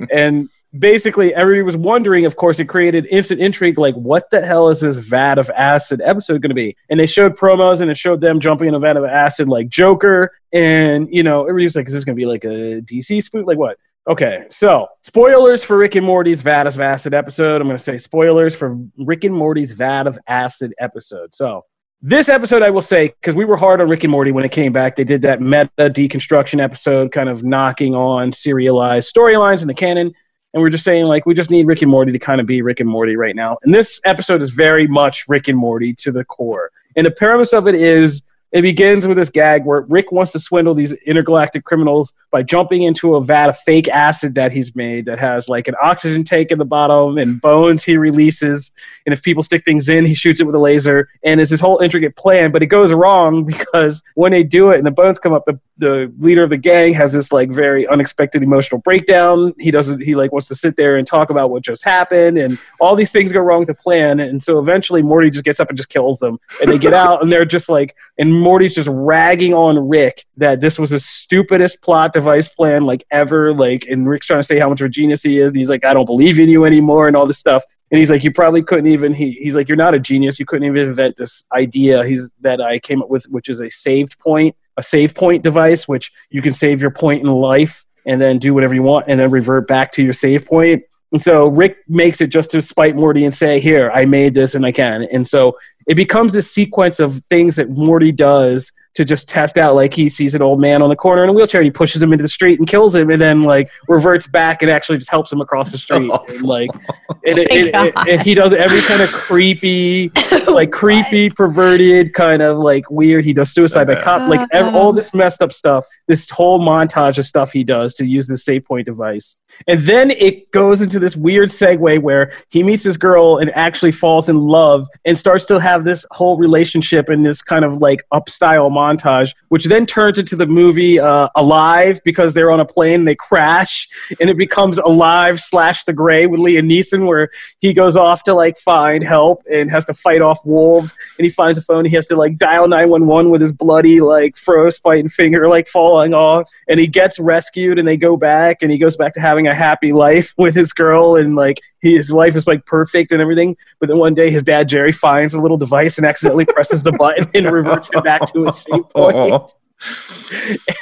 and basically, everybody was wondering. Of course, it created instant intrigue. Like, what the hell is this vat of acid episode going to be? And they showed promos, and it showed them jumping in a vat of acid, like Joker. And you know, everybody was like, "Is this going to be like a DC spook? Like what?" Okay, so spoilers for Rick and Morty's Vat of Acid episode. I'm going to say spoilers for Rick and Morty's Vat of Acid episode. So, this episode, I will say, because we were hard on Rick and Morty when it came back, they did that meta deconstruction episode, kind of knocking on serialized storylines in the canon. And we're just saying, like, we just need Rick and Morty to kind of be Rick and Morty right now. And this episode is very much Rick and Morty to the core. And the premise of it is it begins with this gag where Rick wants to swindle these intergalactic criminals by jumping into a vat of fake acid that he's made that has like an oxygen tank in the bottom and bones he releases. And if people stick things in, he shoots it with a laser. And it's this whole intricate plan, but it goes wrong because when they do it and the bones come up, the, the leader of the gang has this like very unexpected emotional breakdown. He doesn't, he like wants to sit there and talk about what just happened. And all these things go wrong with the plan. And so eventually Morty just gets up and just kills them. And they get out and they're just like, and Morty's just ragging on Rick that this was the stupidest plot device plan like ever. Like, and Rick's trying to say how much of a genius he is. And he's like, I don't believe in you anymore and all this stuff. And he's like, you probably couldn't even, he, he's like, you're not a genius. You couldn't even invent this idea he's, that I came up with, which is a saved point, a save point device, which you can save your point in life and then do whatever you want and then revert back to your save point. And so Rick makes it just to spite Morty and say, Here, I made this and I can. And so it becomes this sequence of things that Morty does to just test out. Like he sees an old man on the corner in a wheelchair, he pushes him into the street and kills him, and then like reverts back and actually just helps him across the street. Oh. And, like, and, it, it- it- and he does every kind of creepy, like creepy, perverted kind of like weird. He does suicide by cop, like ev- all this messed up stuff. This whole montage of stuff he does to use the save point device. And then it goes into this weird segue where he meets this girl and actually falls in love and starts to have this whole relationship in this kind of like upstyle montage, which then turns into the movie uh, Alive because they're on a plane, they crash, and it becomes Alive slash The Grey with Liam Neeson, where he goes off to like find help and has to fight off wolves, and he finds a phone. He has to like dial 911 with his bloody like frostbite finger like falling off, and he gets rescued, and they go back, and he goes back to having a happy life with his girl, and like his life is like perfect and everything. But then one day, his dad Jerry finds a little device and accidentally presses the button and reverts it back to his save oh. point.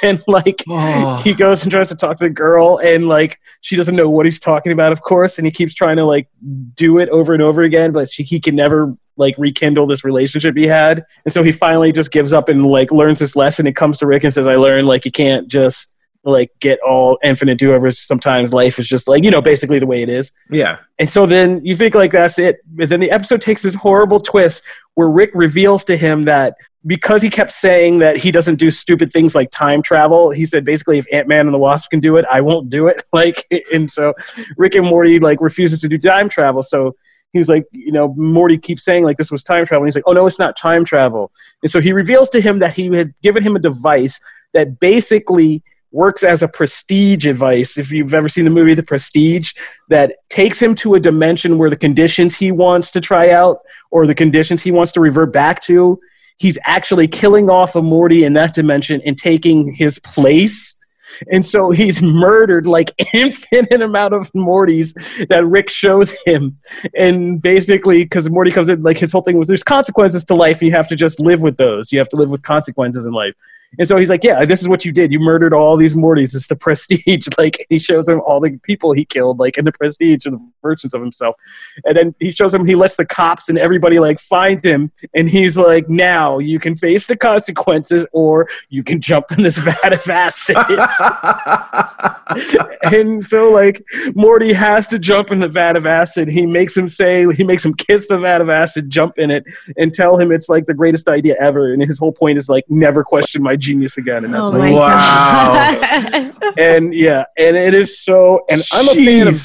and like Oh. he goes and tries to talk to the girl and like she doesn't know what he's talking about of course and he keeps trying to like do it over and over again but she, he can never like rekindle this relationship he had and so he finally just gives up and like learns this lesson and comes to rick and says i learned like you can't just like get all infinite do-overs sometimes life is just like you know basically the way it is Yeah. and so then you think like that's it. But then the episode takes this horrible twist where Rick reveals to him that because he kept saying that he doesn't do stupid things like time travel, he said basically if Ant Man and the Wasp can do it, I won't do it. Like and so Rick and Morty like refuses to do time travel. So he was like, you know, Morty keeps saying like this was time travel. And he's like, oh no, it's not time travel. And so he reveals to him that he had given him a device that basically works as a prestige device. If you've ever seen the movie The Prestige, that takes him to a dimension where the conditions he wants to try out or the conditions he wants to revert back to, he's actually killing off a Morty in that dimension and taking his place. And so he's murdered like infinite amount of Mortys that Rick shows him. And basically, because Morty comes in, like his whole thing was there's consequences to life. And you have to just live with those. You have to live with consequences in life. And so he's like, yeah, this is what you did. You murdered all these Mortys. It's the prestige. Like he shows him all the people he killed, like in the prestige and the versions of himself. And then he shows him he lets the cops and everybody like find him. And he's like, now you can face the consequences or you can jump in this vat of acid. and so like Morty has to jump in the vat of acid. He makes him say he makes him kiss the vat of acid, jump in it, and tell him it's like the greatest idea ever. And his whole point is like never question my genius again. And that's oh like Wow. and yeah, and it is so and I'm a fan of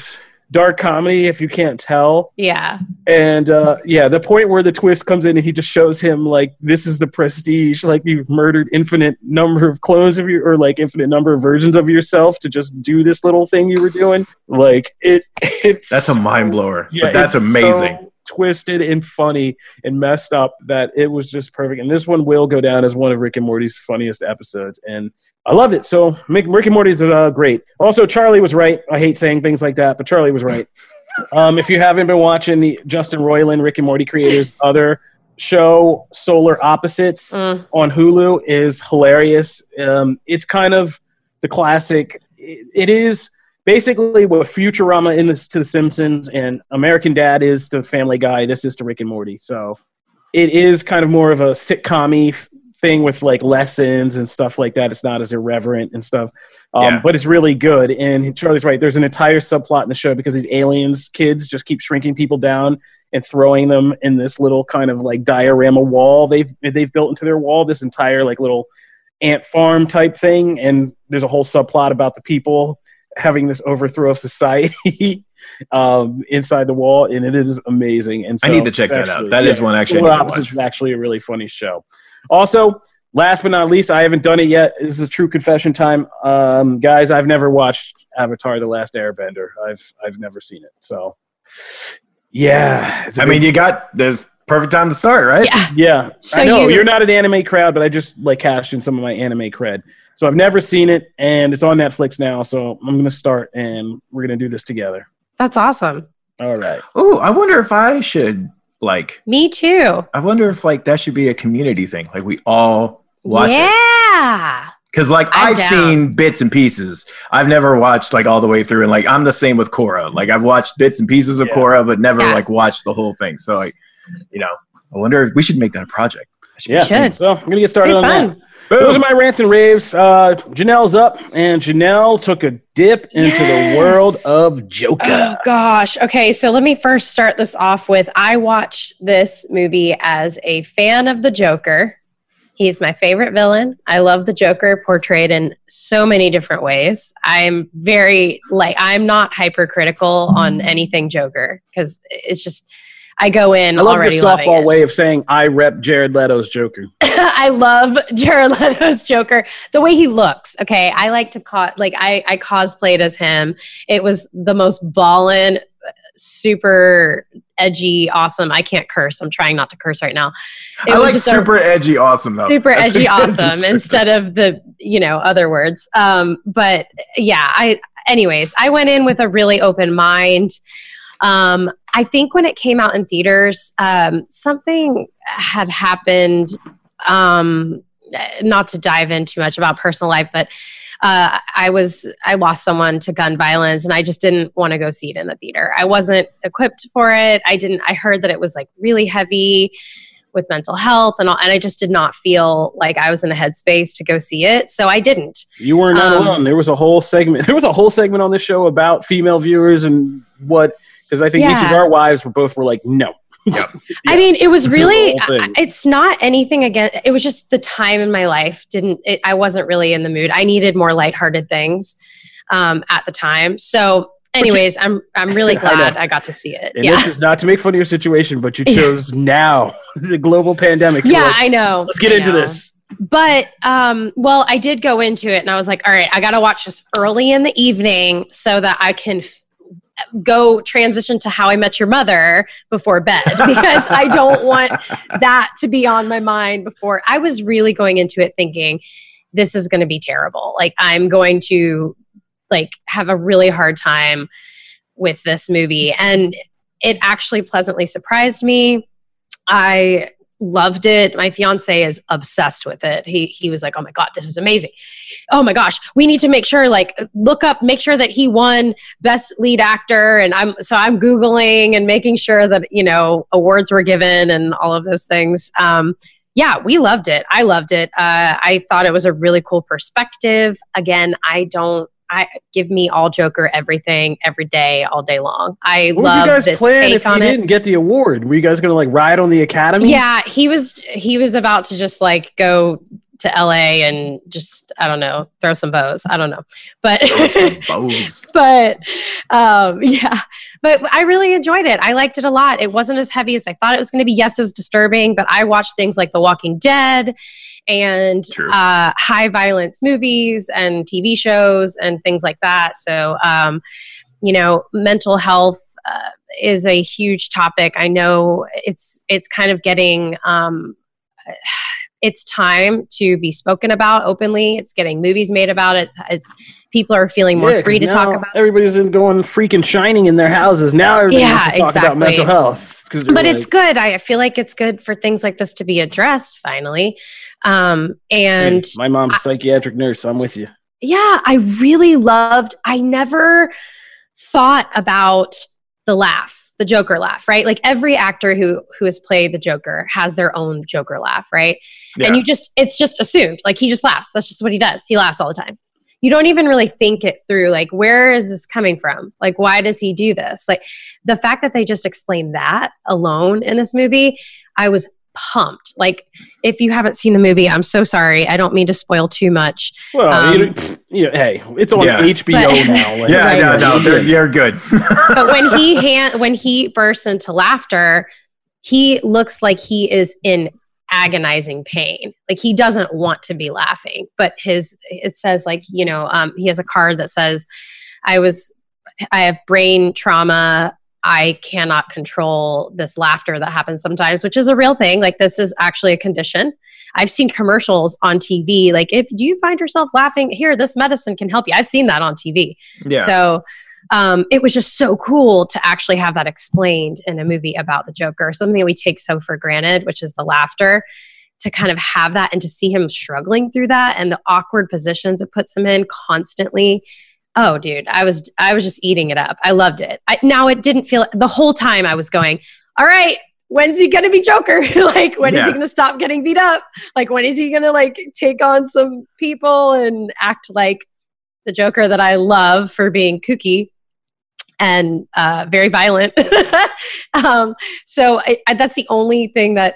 dark comedy if you can't tell. yeah. And uh, yeah, the point where the twist comes in and he just shows him like this is the prestige, like you've murdered infinite number of clones of you or like infinite number of versions of yourself to just do this little thing you were doing. Like it, it's That's a mind blower. yeah, but that's amazing. so twisted and funny and messed up that it was just perfect. And this one will go down as one of Rick and Morty's funniest episodes, and I love it. So Rick and Morty's uh, great. Also, Charlie was right. I hate saying things like that, but Charlie was right. um, if you haven't been watching the Justin Roiland, Rick and Morty creators, other show Solar Opposites Mm. on Hulu is hilarious. Um, it's kind of the classic. It, it is basically what Futurama is to The Simpsons and American Dad is to Family Guy. This is to Rick and Morty. So it is kind of more of a sitcom thing with like lessons and stuff like that. It's not as irreverent and stuff, um, Yeah. but it's really good. And Charlie's right. There's an entire subplot in the show because these aliens kids just keep shrinking people down and throwing them in this little kind of like diorama wall they've they've built into their wall. This entire like little ant farm type thing, and there's a whole subplot about the people having this overthrow of society um, inside the wall, and it is amazing. And so I need to check that out. That is one actually Solar Opposites is actually a really funny show. Also, last but not least, I haven't done it yet. This is a true confession time, um, guys. I've never watched Avatar: The Last Airbender. I've I've never seen it. So, yeah, I mean, you got there's perfect time to start, right? Yeah. yeah, So I know you- you, are not an anime crowd, but I just like cashed in some of my anime cred. So I've never seen it, and it's on Netflix now. So I'm gonna start, and we're gonna do this together. That's awesome. All right. Oh, I wonder if I should like. Me too. I wonder if like that should be a community thing. Like we all watch it. yeah. Because like I'm I've down. seen bits and pieces. I've never watched like all the way through, and like I'm the same with Korra. Like I've watched bits and pieces of Yeah. Korra, but never Yeah. like watched the whole thing. So like, you know, I wonder if we should make that a project. Should- Yeah. should. So I'm gonna get started Pretty on fun. that. Those are my rants and raves. Uh, Janelle's up, and Janelle took a dip into the world of Joker. Oh gosh. Okay, so let me first start this off with I watched this movie as a fan of the Joker. He's my favorite villain. I love the Joker portrayed in so many different ways. I'm very like I'm not hypercritical on anything Joker because it's just I go in I love already your softball way of saying I rep Jared Leto's Joker. I love Jared Leto's Joker. The way he looks. Okay, I like to co- like I I cosplayed as him. It was the most ballin', super edgy, awesome. I can't curse. I'm trying not to curse right now. It I was like just a super edgy awesome though. super That's edgy, awesome instead of the you know other words. Um, but yeah, I. Anyways, I went in with a really open mind. Um, I think when it came out in theaters, um, something had happened. Um, not to dive in too much about personal life, but uh, I was I lost someone to gun violence, and I just didn't want to go see it in the theater. I wasn't equipped for it. I didn't. I heard that it was like really heavy with mental health and all, and I just did not feel like I was in a headspace to go see it, so I didn't. You were not Um, alone. There was a whole segment. There was a whole segment on this show about female viewers and what because I think each of our wives were both were like, no. I mean, it was really. whole thing. I- It's not anything against. It was just the time in my life didn't. It, I wasn't really in the mood. I needed more lighthearted things um, at the time. So, anyways, I'm I'm really glad I, got to see it. And yeah, this is not to make fun of your situation, but you chose now the global pandemic. Yeah, like, I know. Let's get I into know. this. But um, well, I did go into it, and I was like, all right, I got to watch this early in the evening so that I can. F- go transition to how i met your mother before bed because i don't want that to be on my mind before. I was really going into it thinking this is going to be terrible. Like i'm going to like have a really hard time with this movie. And it actually pleasantly surprised me. I loved it. My fiance is obsessed with it. He he was like oh my god this is amazing. Oh my gosh we need to make sure like look up make sure that he won best lead actor. And i'm so i'm googling and making sure that you know awards were given and all of those things. Um yeah we loved it. I loved it. Uh, i thought it was a really cool perspective. Again i don't I give me all Joker everything every day, all day long. I What was love your guys' this plan take if you on it. didn't get the award? Were you guys gonna like ride on the academy? Yeah, he was he was about to just like go to LA and just I don't know, throw some bows. I don't know. But Bows. but um yeah. But I really enjoyed it. I liked it a lot. It wasn't as heavy as I thought it was going to be. Yes, it was disturbing, but I watched things like The Walking Dead and uh, high violence movies and TV shows and things like that. So, um, you know, mental health uh, is a huge topic. I know it's it's kind of getting. Um, it's time to be spoken about openly. It's getting movies made about it. It's people are feeling more Yeah, free to talk about. Everybody's in going freaking shining in their houses now. Everybody Yeah, wants to talk about exactly. mental health. but it's good. I feel like it's good for things like this to be addressed finally. Um, and "Hey, my mom's a psychiatric nurse. I'm with you. yeah, I really loved. I never thought about the laugh, the Joker laugh, right? Like every actor who who has played the Joker has their own Joker laugh, right? Yeah. And you just it's just assumed like he just laughs. That's just what he does. He laughs all the time. You don't even really think it through like where is this coming from? Like why does he do this? Like the fact that they just explained that alone in this movie, I was pumped. Like if you haven't seen the movie, I'm so sorry. I don't mean to spoil too much. Well, Um, you, you know, hey, it's on Yeah. HBO But- now. like- Yeah, Right, no, right. no, they're, they're good. but when he hand, when he bursts into laughter, he looks like he is in agonizing pain. Like he doesn't want to be laughing, but his it says like you know um, he has a card that says, "I was, I have brain trauma." I cannot control this laughter that happens sometimes, which is a real thing. Like this is actually a condition. I've seen commercials on TV. Like if do you find yourself laughing, here this medicine can help you. I've seen that on TV. Yeah. So um, it was just so cool to actually have that explained in a movie about the Joker, something that we take so for granted, which is the laughter. To kind of have that and to see him struggling through that and the awkward positions it puts him in constantly. Oh, dude, I was I was just eating it up. I loved it. I, now it didn't feel the whole time I was going, all right, when's he gonna be Joker? like, when is Yeah. he gonna stop getting beat up? Like, when is he gonna like take on some people and act like the Joker that I love for being kooky and uh, very violent? um, so I, I, that's the only thing that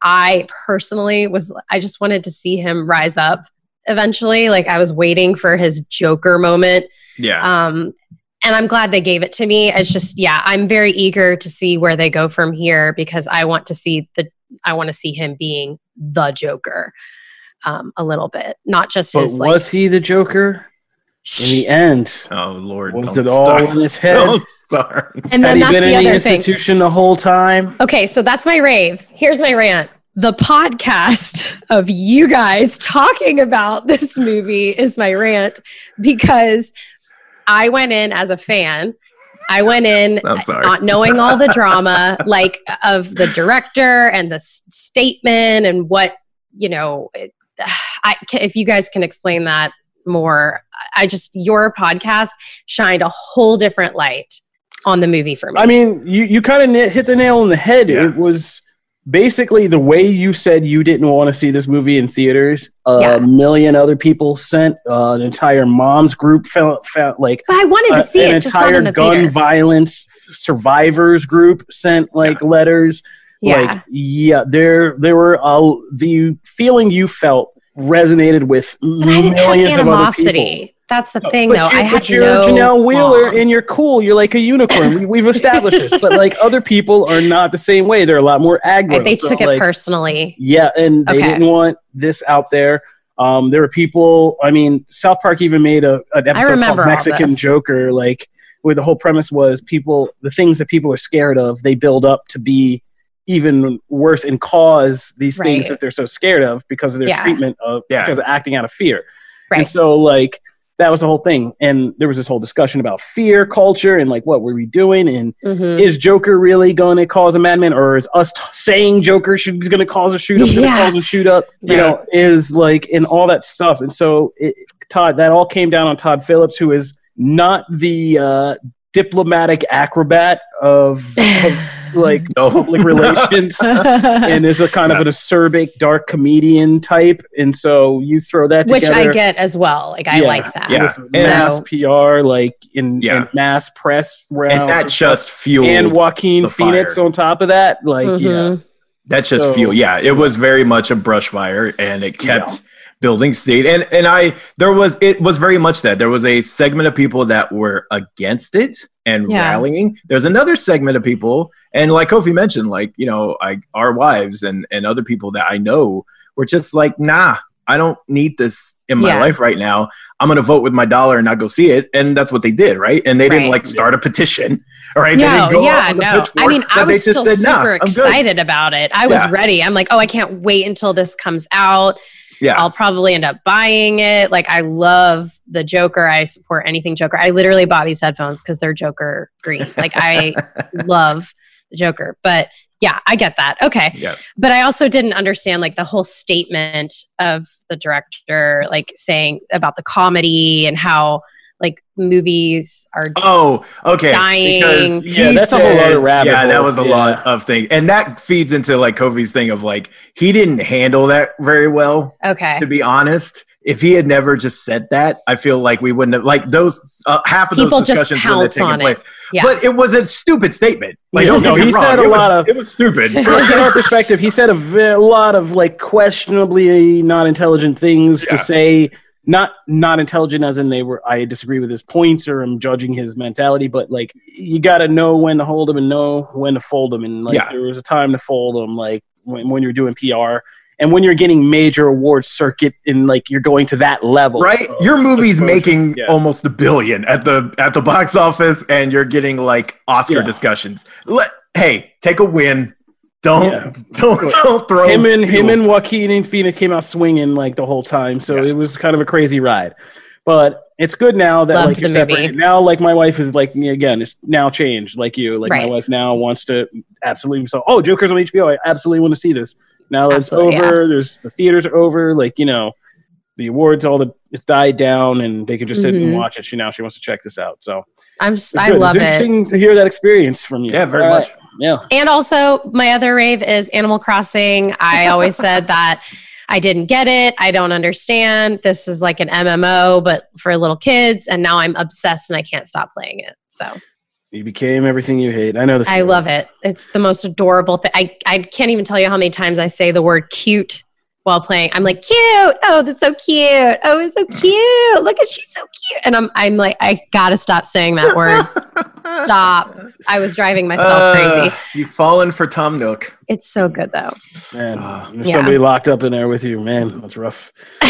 I personally was. I just wanted to see him rise up eventually. Like, I was waiting for his Joker moment. Yeah. Um, and I'm glad they gave it to me. It's just, yeah, I'm very eager to see where they go from here because I want to see the, I want to see him being the Joker, um, a little bit, not just But his was he the Joker in the end? oh Lord. Was don't it all start. in his head? Don't start. and Had then he that's been the in the other thing. institution the whole time? Okay, so that's my rave. Here's my rant. The podcast of you guys talking about this movie is my rant because I went in as a fan. I went in not knowing all the drama, like of the director and the s- statement and what you know. It, I, if you guys can explain that more, I just your podcast shined a whole different light on the movie for me. I mean, you, you kind of hit the nail on the head. Yeah. It was basically the way you said you didn't want to see this movie in theaters. A Yeah. million other people sent. Uh, an entire mom's group felt, felt like but I wanted to uh, see an it, just not entire gun theater. violence survivors group sent like letters. Yeah. Like, yeah, there there were uh, the feeling you felt resonated with But I didn't have millions of other people. animosity. That's the thing, But though. you- I had but you're no Janelle Wheeler qualm. and you're cool. You're like a unicorn. we, we've established this. But like other people are not the same way. They're a lot more aggro. Right, they So, took it like, personally. Yeah, and they Okay. didn't want this out there. Um, there were people. I mean, South Park even made a an episode remember called Mexican. Joker, like where the whole premise was people, the things that people are scared of, they build up to be even worse and cause these things that they're so scared of because of their Yeah. treatment of Yeah. because of acting out of fear. And so like that was the whole thing. And there was this whole discussion about fear culture and like what were we doing and Mhm. is Joker really going to cause a madman, or is us t- saying Joker should, is going to cause a shoot up, going to Yeah. cause a shoot up? You Right. know, is like in all that stuff. And so it, Todd, that all came down on Todd Phillips, who is not the uh, diplomatic acrobat of, of like No. public relations. And is a kind of an acerbic, dark comedian type, and so you throw that Which together I get as well. Like I Yeah. like that. Yeah. with And- mass PR, like in, Yeah. in mass press rounds, and that just fueled and Joaquin Phoenix fire. on top of that. Like, yeah, Mhm. That just So- feel yeah, it was very much a brush fire and it kept building state. And and I there was it was very much that. There was a segment of people that were against it and Yeah. rallying. There's another segment of people, and like Kofi mentioned, like, you know, I our wives and and other people that I know were just like, nah, I don't need this in my Yeah. life right now. I'm gonna vote with my dollar and not go see it. And that's what they did, right? And they didn't like start a petition. All right. They No, didn't go yeah, no. I mean, I was still said, super I'm excited about it. I was Yeah. ready. I'm like, oh, I can't wait until this comes out. Yeah. I'll probably end up buying it. Like, I love the Joker. I support anything Joker. I literally bought these headphones because they're Joker green. Like, I love the Joker. But yeah, I get that. Okay. yeah. But I also didn't understand like the whole statement of the director, like saying about the comedy and how like movies are. Oh, okay. Dying. Because Yeah, he that's a whole other rabbit Yeah, that was a Yeah. lot of things, and that feeds into like Kofi's thing of like he didn't handle that very well. Okay. To be honest, if he had never just said that, I feel like we wouldn't have like those uh, half of People those just discussions wouldn't have taken place. Yeah. But it was a stupid statement. Like, Yeah, don't no, he wrong, said a it was- lot of- It was stupid. From our perspective, he said a, lot of like questionably not intelligent things to say. Not not intelligent as in they were. I disagree with his points or I'm judging his mentality, but like you got to know when to hold him and know when to fold him. And like Yeah. there was a time to fold him, like when, when you're doing PR and when you're getting major award circuit and like you're going to that level, right of your movie's making Yeah. almost a billion at the at the box office and you're getting like oscar Yeah. discussions Let, hey take a win don't Yeah. don't don't throw him and him and Joaquin and Phoenix came out swinging like the whole time, so Yeah. it was kind of a crazy ride. But it's good now that Loved like you're the movie. separated. Now, like my wife is like me again. It's now changed, like you. Like my wife now wants to absolutely. So, oh, Joker's on HBO. I absolutely want to see this. Now it's Absolutely, over. There's the theaters are over. Like you know, the awards, all the it's died down, and they can just sit and Mhm. watch it. She now she wants to check this out. So I'm. s- it's I love it's it. interesting to hear that experience from you. yeah very All much right. Yeah. And also, my other rave is Animal Crossing. I always said that I didn't get it. I don't understand. This is like an MMO, but for little kids. And now I'm obsessed and I can't stop playing it. So You became everything you hate. I know the I love it. It's the most adorable thing. I, I can't even tell you how many times I say the word cute while playing. I'm like, cute. Oh, that's so cute. Oh, it's so cute. Look at she's so cute. And I'm I'm like, I gotta stop saying that word. stop. I was driving myself Uh, crazy. You've fallen for Tom Nook. It's so good though. Man, Ah, there's yeah. somebody locked up in there with you. Man, that's rough. All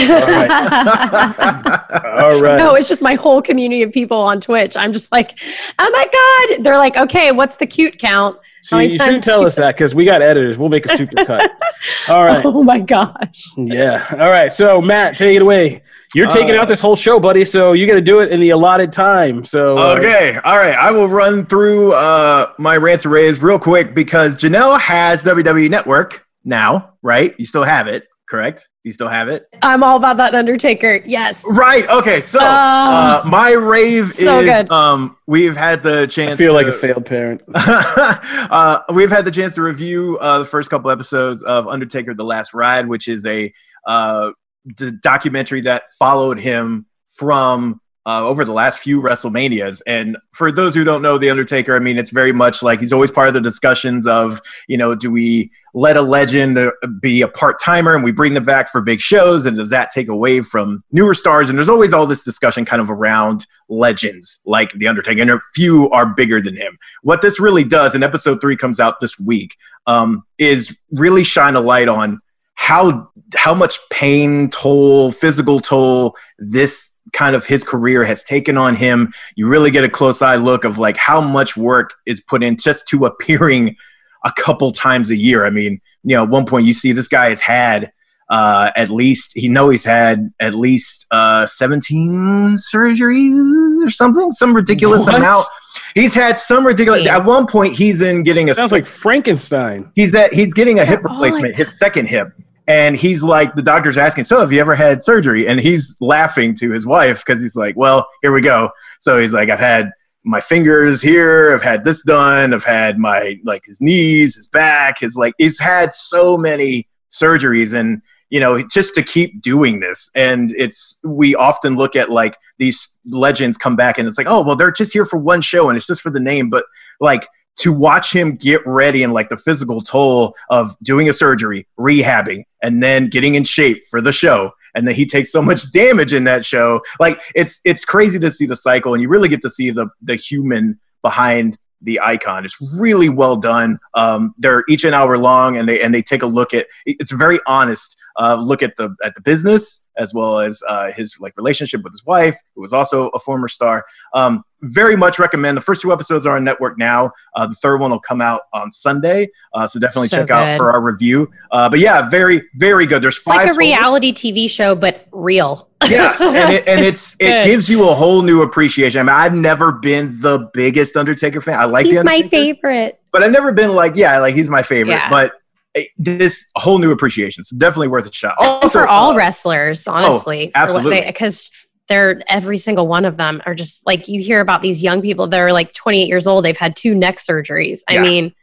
right. No, it's just my whole community of people on Twitch. I'm just like, oh my God. They're like, okay, what's the cute count? So how you, many you shouldn't tell she us that because we got editors. We'll make a super cut. All right. Oh my gosh. Yeah. All right. So Matt, take it away. You're taking Uh, out this whole show, buddy. So you got to do it in the allotted time. So uh, Okay, all right. I will run through uh, my rants and raves real quick because Janelle has WWE Network now, right? You still have it, correct? You still have it, I'm all about that Undertaker. Yes. right? Okay, so Oh. uh, my rave So is good. um, we've had the chance. I feel to, like a failed parent. uh, we've had the chance to review uh, the first couple episodes of Undertaker: The Last Ride, which is a uh, d- documentary that followed him from uh, over the last few WrestleManias. And for those who don't know The Undertaker, I mean, it's very much like he's always part of the discussions of, you know, do we let a legend uh, be a part timer and we bring them back for big shows? And does that take away from newer stars? And there's always all this discussion kind of around legends like The Undertaker, and a few are bigger than him. What this really does, and episode three comes out this week, um, is really shine a light on how how much pain toll physical toll this kind of his career has taken on him you really get a close eye look of like how much work is put in just to appearing a couple times a year i mean you know at one point you see this guy has had uh, at least he know he's had at least uh, 17 surgeries or something some ridiculous What? amount he's had some ridiculous at one point he's in getting a Sounds like Frankenstein. He's at he's getting a hip They're replacement, like his second hip. And he's like, the doctor's asking, So have you ever had surgery? And he's laughing to his wife because he's like, Well, here we go. So he's like, I've had my fingers here, I've had this done, I've had my like his knees, his back, his like he's had so many surgeries and you know, just to keep doing this. And it's we often look at like these legends come back and it's like, oh well, they're just here for one show and it's just for the name. But like to watch him get ready and like the physical toll of doing a surgery, rehabbing, and then getting in shape for the show. And then he takes so much damage in that show. Like it's it's crazy to see the cycle, and you really get to see the the human behind the icon. It's really well done. Um, they're each an hour long, and they and they take a look at. It's a very honest uh, look at the at the business as well as uh, his like relationship with his wife, who was also a former star. Um, very much recommend. The first two episodes are on network now. Uh, the third one will come out on Sunday, uh, so definitely So check out for our review. Uh, but yeah, very very good. There's It's five like a reality TV show, but real. Yeah, and, it, and it's it gives you a whole new appreciation. I mean, I've never been the biggest Undertaker fan. I like He's my favorite. but I've never been like, yeah, like he's my favorite. Yeah. But eh, this whole new appreciation. So definitely worth a shot. And Also, for all uh, wrestlers, honestly. absolutely. Because they're every single one of them are just like you hear about these young people that are like 28 years old. They've had two neck surgeries. I Yeah. mean,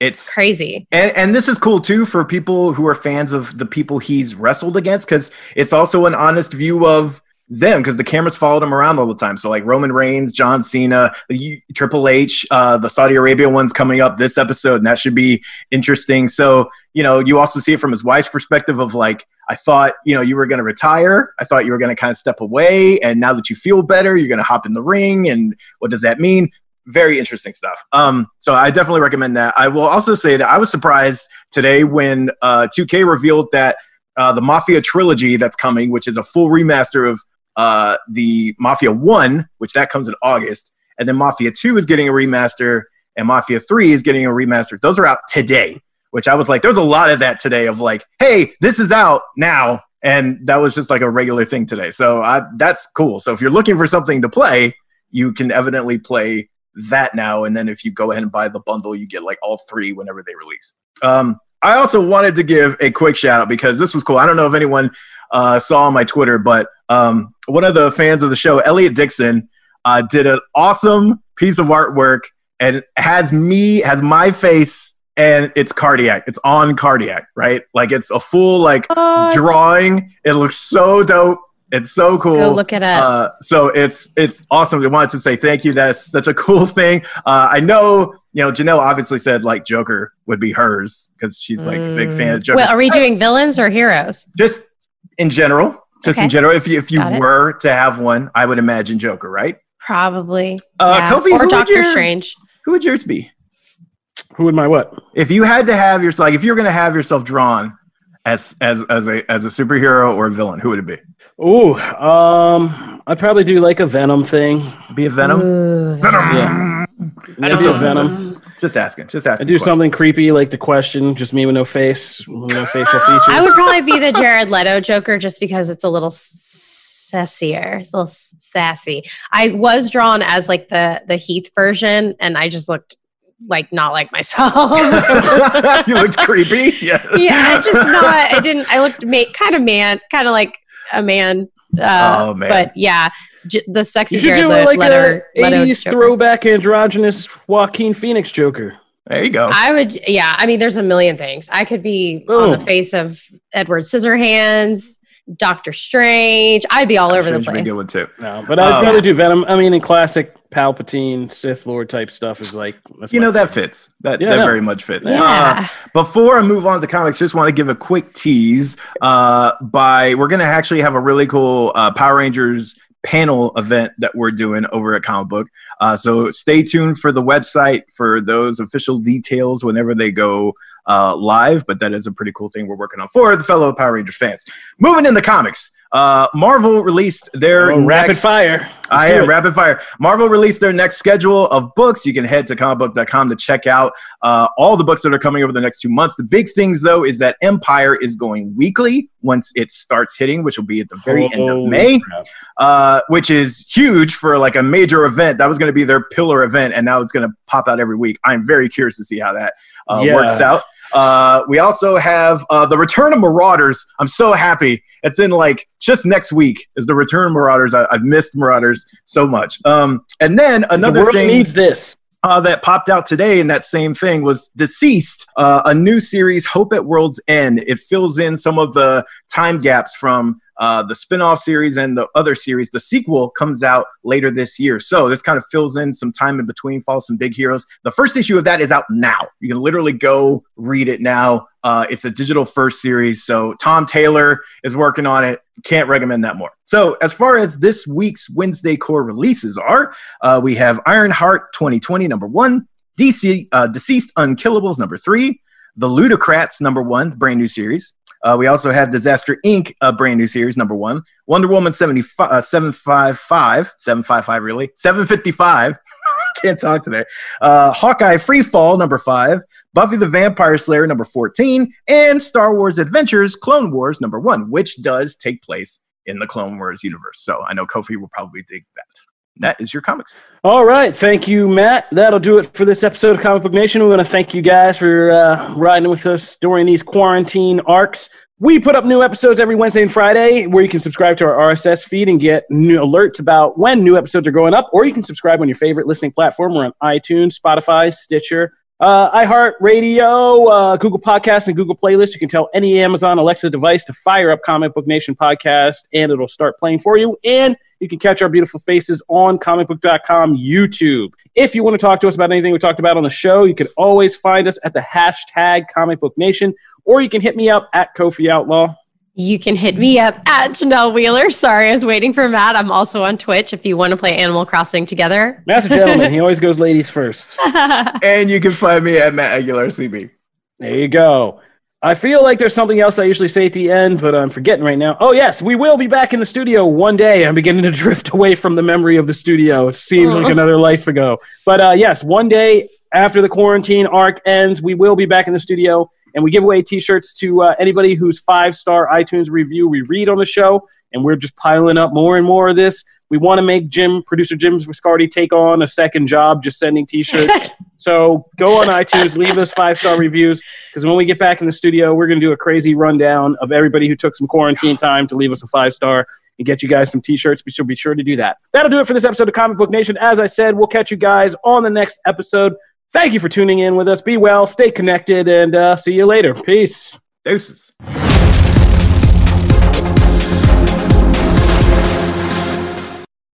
it's crazy. And, and this is cool too for people who are fans of the people he's wrestled against because it's also an honest view of them because the cameras followed him around all the time. So like Roman Reigns, John Cena, Triple H, uh, the Saudi Arabia one's coming up this episode, and that should be interesting. So you know, you also see it from his wife's perspective of like, I thought you know you were going to retire. I thought you were going to kind of step away, and now that you feel better, you're going to hop in the ring. And what does that mean? very interesting stuff. Um, so I definitely recommend that. I will also say that I was surprised today when uh, 2K revealed that uh, the Mafia trilogy that's coming, which is a full remaster of uh, the Mafia One, which that comes in August, and then Mafia Two is getting a remaster, and Mafia Three is getting a remaster. Those are out today. Which I was like, there's a lot of that today of like, hey, this is out now, and that was just like a regular thing today. So I, that's cool. So if you're looking for something to play, you can evidently play that now. And then if you go ahead and buy the bundle, you get like all three whenever they release. Um, I also wanted to give a quick shout out because this was cool. I don't know if anyone uh, saw on my Twitter, but um, one of the fans of the show, Elliot Dixon, uh, did an awesome piece of artwork and has me, has my face, and it's cardiac. It's on cardiac, right? Like it's a full like What? drawing. It looks so dope. It's so Let's cool. go look it up. Uh, so it's it's awesome. We wanted to say thank you. That's such a cool thing. Uh, I know you know Janelle obviously said like Joker would be hers because she's like a big fan of Joker. well, are we doing villains or heroes? just in general, just in general. If you if you Got it. were to have one, I would imagine Joker, right? Probably. Uh, yeah. Kofi, or Doctor your- Strange. Who would yours be? Who would my what? If you had to have yourself, like if you're going to have yourself drawn as as as a as a superhero or a villain, who would it be? Ooh, um, I'd probably do like a Venom thing. Be a Venom. Ooh, Venom. Yeah. Maybe Venom. a Venom. Just asking. Just asking. I asking. do something creepy like the question, just me with no face, with no facial features. I would probably be the Jared Leto Joker just because it's a little sassier. It's a little sassy. I was drawn as like the the Heath version, and I just looked like not like myself. you looked creepy. Yeah. yeah, I just not. I didn't. I looked ma- kind of man, kind of like a man. Uh, Oh, man. But yeah, j- the sexy you should Jared do like Leto, a 80s throwback androgynous Joaquin Phoenix Joker. There you go. I would, yeah. I mean, there's a million things. I could be on the face of Edward Scissorhands, Doctor Strange. I'd be all over the Should be a place. good one too. No, but I'd Oh. probably do Venom. I mean, in classic Palpatine, Sith Lord type stuff is like, that's You my know that favorite. fits. That Yeah, that no. very much fits. Yeah. Uh, before I move on to comics, just want to give a quick tease. Uh, by we're gonna actually have a really cool uh, Power Rangers panel event that we're doing over at Comic Book. Uh, so stay tuned for the website for those official details whenever they go uh, live. But that is a pretty cool thing we're working on for the fellow Power Rangers fans. Moving in the comics, uh, Marvel released their Oh, rapid fire. I Let's do am it. rapid fire. Marvel released their next schedule of books. You can head to comicbook.com to check out uh, all the books that are coming over the next two months. The big things, though, is that Empyre is going weekly once it starts hitting, which will be at the very end of May, uh, which is huge for like a major event. That was going to be their pillar event, and now it's going to pop out every week. I'm very curious to see how that uh, Yeah. works out. Uh, we also have uh, the Return of Marauders. I'm so happy. It's in like just next week is the Return of Marauders. I, I've missed Marauders so much. Um, and then the another world thing needs this. uh, that popped out today in that same thing was DCeased, uh, a new series, Hope at World's End. It fills in some of the time gaps from uh, the spin off series and the other series. The sequel comes out later this year. So this kind of fills in some time in between, follows some big heroes. The first issue of that is out now. You can literally go read it now. Uh, it's a digital first series. So Tom Taylor is working on it. Can't recommend that more. So, as far as this week's Wednesday core releases are, uh, we have Ironheart 2020, number one, DC, uh, DCeased Unkillables, number three, The Ludocrats, number one, brand new series. Uh, we also have Disaster Inc., a brand new series, number one. Wonder Woman 75, uh, 755, 755, really? 755. Can't talk today. Uh, Hawkeye Free Fall, number five. Buffy the Vampire Slayer, number 14. And Star Wars Adventures Clone Wars, number one, which does take place in the Clone Wars universe. So I know Kofi will probably dig that. That is your comics. All right. Thank you, Matt. That'll do it for this episode of Comic Book Nation. We want to thank you guys for uh, riding with us during these quarantine arcs. We put up new episodes every Wednesday and Friday where you can subscribe to our RSS feed and get new alerts about when new episodes are going up, or you can subscribe on your favorite listening platform. We're on iTunes, Spotify, Stitcher, uh, iHeartRadio, uh, Google Podcasts, and Google Playlists. You can tell any Amazon Alexa device to fire up Comic Book Nation podcast, and it'll start playing for you. And you can catch our beautiful faces on comicbook.com YouTube. If you want to talk to us about anything we talked about on the show, you can always find us at the hashtag Comic Book Nation, or you can hit me up at Kofi Outlaw. You can hit me up at Janelle Wheeler. Sorry, I was waiting for Matt. I'm also on Twitch if you want to play Animal Crossing together. Matt's a gentleman. he always goes ladies first. And you can find me at Matt Aguilar CB. There you go. I feel like there's something else I usually say at the end, but I'm forgetting right now. Oh, yes, we will be back in the studio one day. I'm beginning to drift away from the memory of the studio. It seems like another life ago. But uh, yes, one day after the quarantine arc ends, we will be back in the studio and we give away t shirts to uh, anybody whose five star iTunes review we read on the show. And we're just piling up more and more of this. We want to make Jim, producer Jim Viscardi, take on a second job just sending T-shirts. so go on iTunes, leave us five star reviews because when we get back in the studio, we're going to do a crazy rundown of everybody who took some quarantine time to leave us a five star and get you guys some T-shirts. Be sure, be sure to do that. That'll do it for this episode of Comic Book Nation. As I said, we'll catch you guys on the next episode. Thank you for tuning in with us. Be well, stay connected, and uh, see you later. Peace. Deuces.